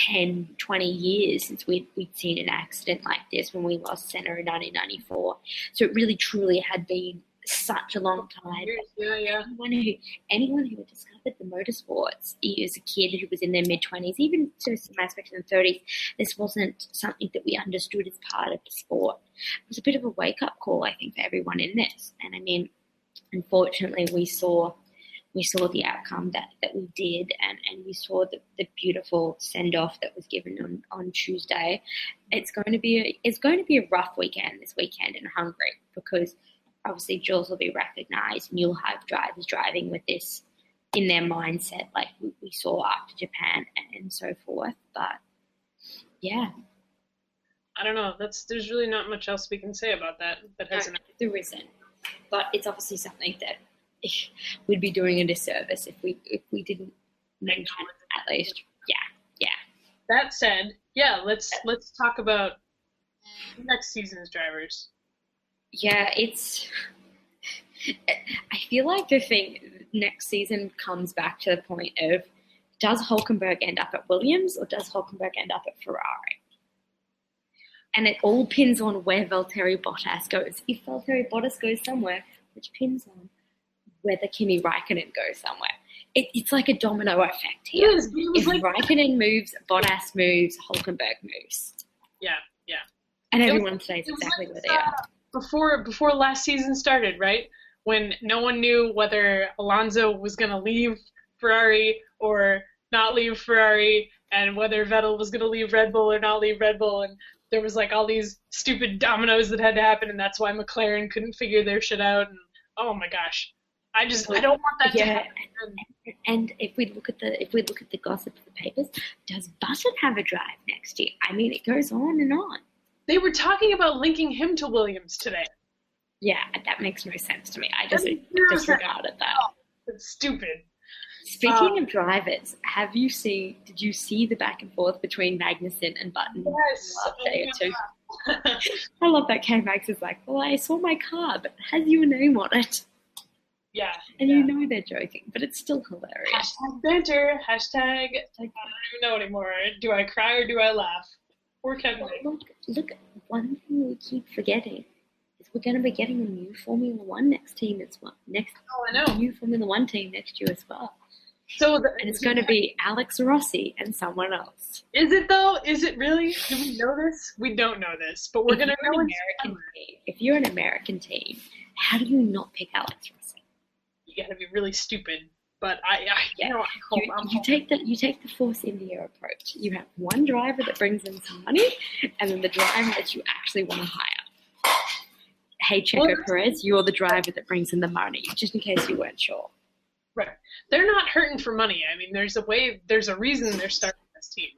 10, 20 years since we'd, we'd seen an accident like this when we lost Senna in 1994. So it really truly had been such a long time. Yeah, yeah. Anyone who anyone who had discovered the motorsports as a kid who was in their mid twenties, even to some aspects in the thirties, this wasn't something that we understood as part of the sport. It was a bit of a wake up call, I think, for everyone in this. And I mean, unfortunately, we saw we saw the outcome that, that we did, and, and we saw the, the beautiful send off that was given on, on Tuesday. It's going to be a, it's going to be a rough weekend this weekend in Hungary because obviously Jules will be recognised, and you'll have drivers driving with this in their mindset, like we, saw after Japan and, so forth. But yeah, I don't know. That's there's really not much else we can say about that. That hasn't. there isn't. But it's obviously something that we'd be doing a disservice if we if we didn't mention it, at least. Yeah, yeah. That said, yeah, let's let's talk about next season's drivers. Yeah, it's. I feel like the thing next season comes back to the point of does Hulkenberg end up at Williams or does Hulkenberg end up at Ferrari? And it all pins on where Valtteri Bottas goes. If Valtteri Bottas goes somewhere, which pins on whether Kimi Raikkonen goes somewhere. It, it's like a domino effect here. It if like- Raikkonen moves, Bottas moves, Hulkenberg moves. Yeah, yeah. And everyone stays exactly like where they are. Before before last season started, right? When no one knew whether Alonso was going to leave Ferrari or not leave Ferrari, and whether Vettel was going to leave Red Bull or not leave Red Bull, and there was like all these stupid dominoes that had to happen, and that's why McLaren couldn't figure their shit out. And oh my gosh, I just I don't want that to Yeah. happen. And if we look at the if we look at the gossip of the papers, does Button have a drive next year? I mean, it goes on and on. They were talking about linking him to Williams today. Yeah, that makes no sense to me. I just That makes zero sense. disregarded that. It's stupid. Speaking Um, of drivers, have you seen? Did you see the back and forth between Magnussen and Button Yes. last day or two? I love that K Max is like, well, I saw my car, but it has your name on it. Yeah. And yeah. you know they're joking, but it's still hilarious. Hashtag banter. Hashtag. I don't even know anymore. Do I cry or do I laugh? Poor Kevin. Look, look, one thing we keep forgetting is we're going to be getting a new Formula One next team as well. Next Oh, I know. new Formula One team next year as well. So the, And it's going to be Alex Rossi and someone else. Is it though? Is it really? Do we know this? We don't know this, but we're gonna know American team, if you're an American team, how do you not pick Alex Rossi? You gotta be really stupid. But I, I Yeah. you know, I hope, You, you take the you take the Force India approach. You have one driver that brings in some money, and then the driver that you actually want to hire. Hey, Checo Well, Perez, you're the driver that brings in the money, just in case you weren't sure. right. They're not hurting for money. I mean, there's a way. There's a reason they're starting this team.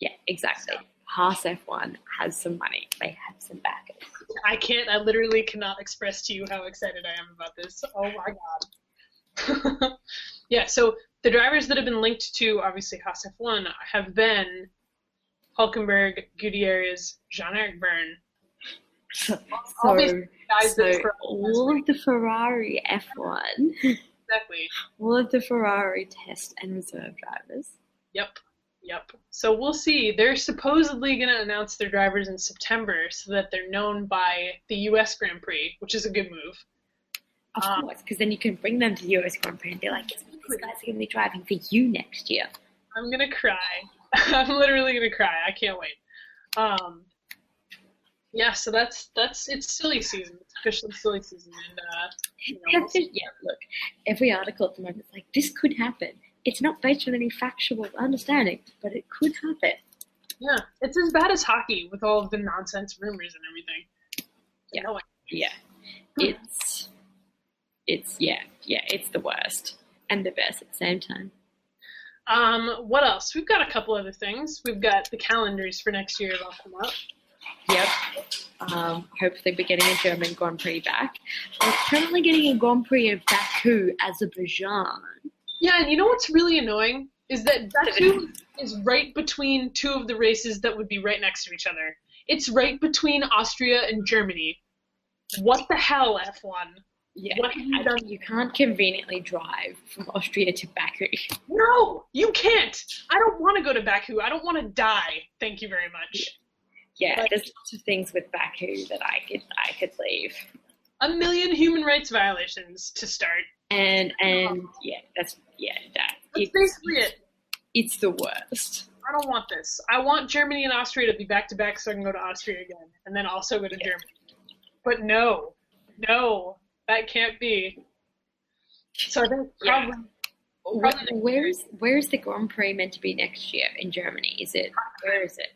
Yeah, exactly. Haas F1 has some money. They have some backers. I can't. I literally cannot express to you how excited I am about this. Oh my god. yeah. So the drivers that have been linked to obviously Haas F1 have been Hulkenberg, Gutierrez, Jean-Éric Vergne. So, All so, so for- all of the Ferrari F1, exactly. all of the Ferrari test and reserve drivers. Yep. Yep. So we'll see. They're supposedly going to announce their drivers in September so that they're known by the U.S. Grand Prix, which is a good move. Of Um, course, because then you can bring them to the US Grand Prix and be like, guess what? These guys are going to be driving for you next year. I'm gonna cry. I'm literally gonna cry. I can't wait. Um, yeah, so that's that's it's silly season. It's officially silly season, and uh, you know, we'll yeah, look, every article at the moment is like, this could happen. It's not based on any factual understanding, but it could happen. yeah, it's as bad as hockey with all of the nonsense rumors and everything. Yeah. No, Yeah, it's, it's, yeah, yeah, it's the worst and the best at the same time. Um, what else? We've got a couple other things. We've got the calendars for next year that'll come up. Yep. Um, hopefully, we're getting a German Grand Prix back. We're currently getting a Grand Prix of Baku, Azerbaijan. Yeah, and you know what's really annoying is that Baku is right between two of the races that would be right next to each other. It's right between Austria and Germany. What the hell, F1? Yeah, What have you done? you can't conveniently drive from Austria to Baku. No, you can't. I don't want to go to Baku. I don't want to die. Thank you very much. Yeah, Like- there's lots of things with Baku that I could I could leave. a million human rights violations to start. And and yeah, that's yeah, that That's it's, basically it. it's the worst. I don't want this. I want Germany and Austria to be back to back so I can go to Austria again and then also go to Germany. But no, no, that can't be. So I think Yeah. probably Where's where's the Grand Prix meant to be next year in Germany? Is it where is it?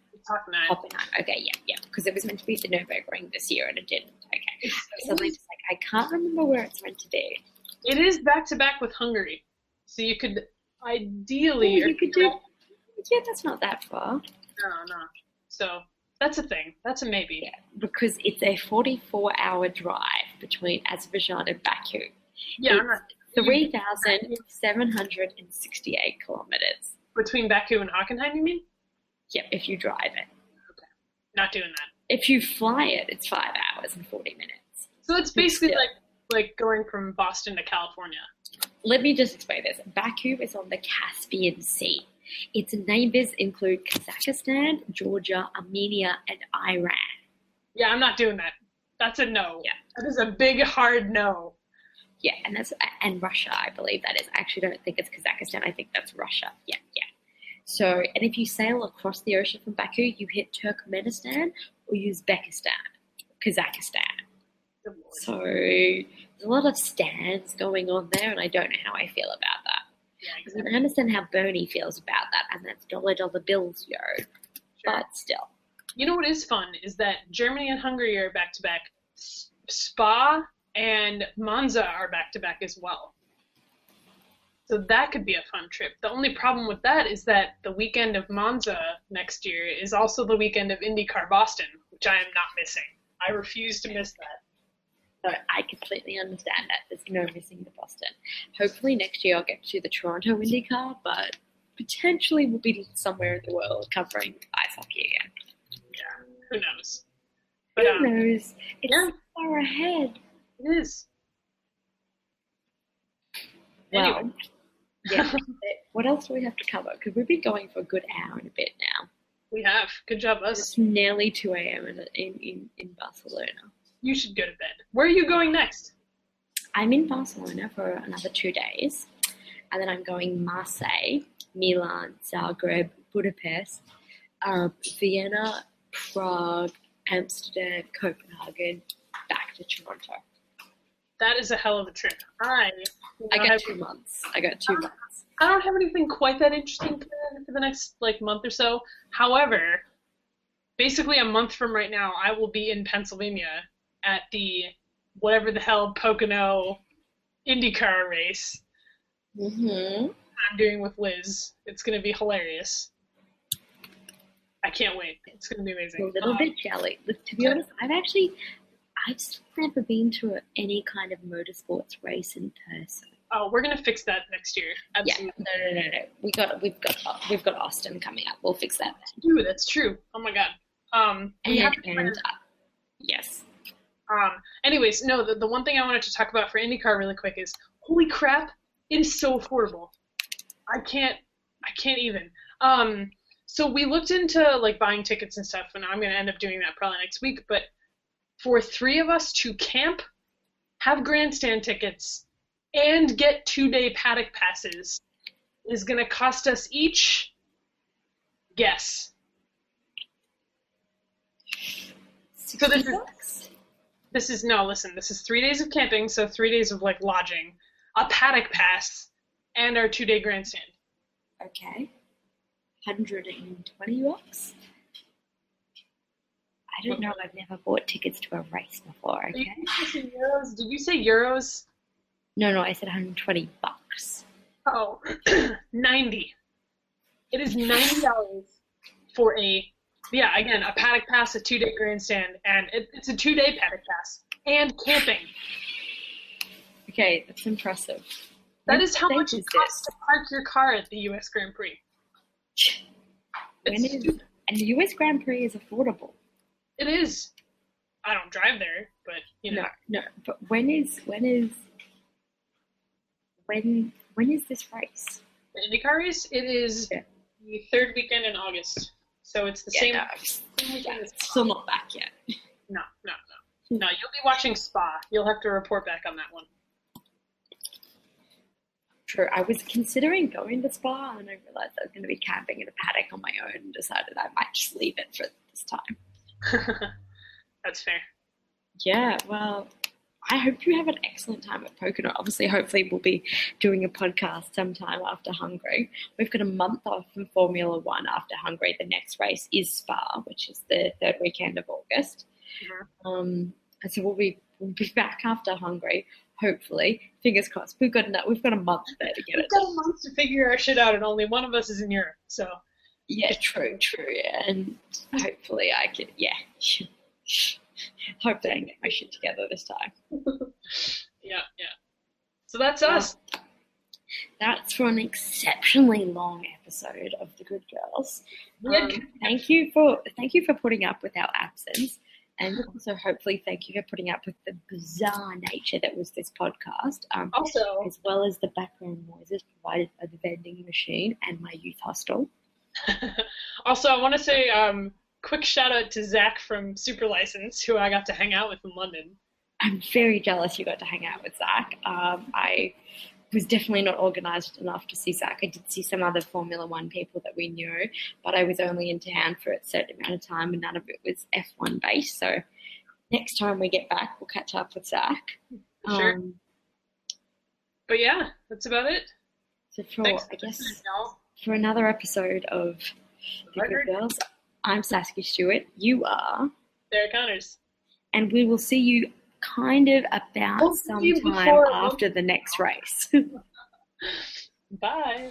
Okay, yeah, yeah. Because it was meant to be the Nurburgring this year and it didn't. Okay. Suddenly just like I can't remember where it's meant to be. It is back to back with Hungary, so you could ideally. Oh, you could do Yeah, that's not that far. No, no. So that's a thing. That's a maybe. Yeah, because it's a 44 hour drive between Azerbaijan and Baku. Yeah, I'm 3,768 kilometers. between Baku and Hockenheim, you mean? Yep, if you drive it. Not doing that. If you fly it, it's five hours and 40 minutes. So it's basically Yeah. like like going from Boston to California. Let me just explain this. Baku is on the Caspian Sea. Its neighbors include Kazakhstan, Georgia, Armenia, and Iran. Yeah, I'm not doing that. That's a no. Yeah. That is a big hard no. Yeah, and that's and Russia, I believe that is. I actually don't think it's Kazakhstan. I think that's Russia. Yeah, yeah. So, and if you sail across the ocean from Baku, you hit Turkmenistan or Uzbekistan, Kazakhstan. So there's a lot of stands going on there, and I don't know how I feel about that. Yeah, I exactly. can understand how Bernie feels about that, and that's dollar dollar bills, yo. But still, You know what is fun is that Germany and Hungary are back to back. Spa and Monza are back to back as well. So that could be a fun trip. The only problem with that is that the weekend of Monza next year is also the weekend of IndyCar Boston, which I am not missing. I refuse to miss that. So I completely understand that. There's no missing the Boston. Hopefully next year I'll get to the Toronto IndyCar, but potentially we'll be somewhere in the world covering ice hockey again. Yeah, who knows? But Who um, knows? It's yeah. far ahead. it is. Well, Anyway. yeah. what else do we have to cover? Because we've been going for a good hour and a bit now. We have. Good job, us. It's nearly 2 a.m. In, in, in, in Barcelona. You should go to bed. Where are you going next? I'm in Barcelona for another two days, and then I'm going Marseille, Milan, Zagreb, Budapest, um, Vienna, Prague, Amsterdam, Copenhagen, back to Toronto. That is a hell of a trip. I I got two months. I got two months. I don't have anything quite that interesting planned for the next like month or so. However, basically a month from right now, I will be in Pennsylvania at the whatever the hell Pocono IndyCar race Mm-hmm. I'm doing with Liz. It's gonna be hilarious. I can't wait. It's gonna be amazing. A little Um, bit jelly. To be honest, I've actually, I've never been to a, any kind of motorsports race in person. oh, we're gonna fix that next year. Yeah, Absolutely. no, no, no, no. We got, we've got, we've got Austin coming up. We'll fix that. Dude, that's true. Oh my god. Um, And, have to and uh, yes, Um, anyways, no, the, the one thing I wanted to talk about for IndyCar really quick is holy crap, it is so affordable. I can't, I can't even. Um, so we looked into like buying tickets and stuff, and I'm gonna end up doing that probably next week. But for three of us to camp, have grandstand tickets, and get two day paddock passes is gonna cost us each. Guess. So this is? This is no, listen, this is three days of camping, so three days of like lodging, a paddock pass, and our two day grandstand. Okay. 120 bucks? I don't know. I've never bought tickets to a race before, okay? you euros? Did you say euros? No, no, I said 120 bucks. Oh, 90. It is $90 for a, yeah, again, a paddock pass, a two day grandstand, and it, it's a two day paddock pass, and camping. Okay, that's impressive. That What is how much it costs this? to park your car at the US Grand Prix. When It's is, and the US Grand Prix is affordable. It is. I don't drive there, but you know. No, no, but when is when is when when is this race? The IndyCar race, it is Yeah. the third weekend in August. So it's the Yeah, same, no, same yeah, weekend as it's still not back yet. No, no, no, hmm. No, you'll be watching Spa. You'll have to report back on that one. True. I was considering going to Spa and I realized I was going to be camping in a paddock on my own and decided I might just leave it for this time. That's fair. Yeah, well, I hope you have an excellent time at Pocono. Obviously, hopefully, we'll be doing a podcast sometime after Hungary. We've got a month off from Formula One after Hungary. The next race is Spa, which is the third weekend of August. Um, and so we'll be we'll be back after Hungary. Hopefully, fingers crossed. We've got enough, we've got a month there to get it. We've got a month to figure our shit out, and only one of us is in Europe. So Yeah, true, true. Yeah, and hopefully, I can. Yeah, hopefully, I can get my shit together this time. yeah, yeah. So that's us. That's for an exceptionally long episode of The Good Girls. Um, thank you for thank you for putting up with our absence, and also hopefully thank you for putting up with the bizarre nature that was this podcast, um, Also, as well as the background noises provided by the vending machine and my youth hostel. also, I want to say um, quick shout out to Zach from Super License, who I got to hang out with in London. I'm very jealous you got to hang out with Zach. Um, I was definitely not organised enough to see Zach. I did see some other Formula One people that we knew, but I was only in town for a certain amount of time and none of it was F1 based. So next time we get back, we'll catch up with Zach. Sure. Um, But yeah, that's about it. so for, Thanks, I guess, for another episode of The Good Girls, I'm Saskia Stewart. You are. Derek Connors. And we will see you kind of about We'll sometime after the next race. Bye.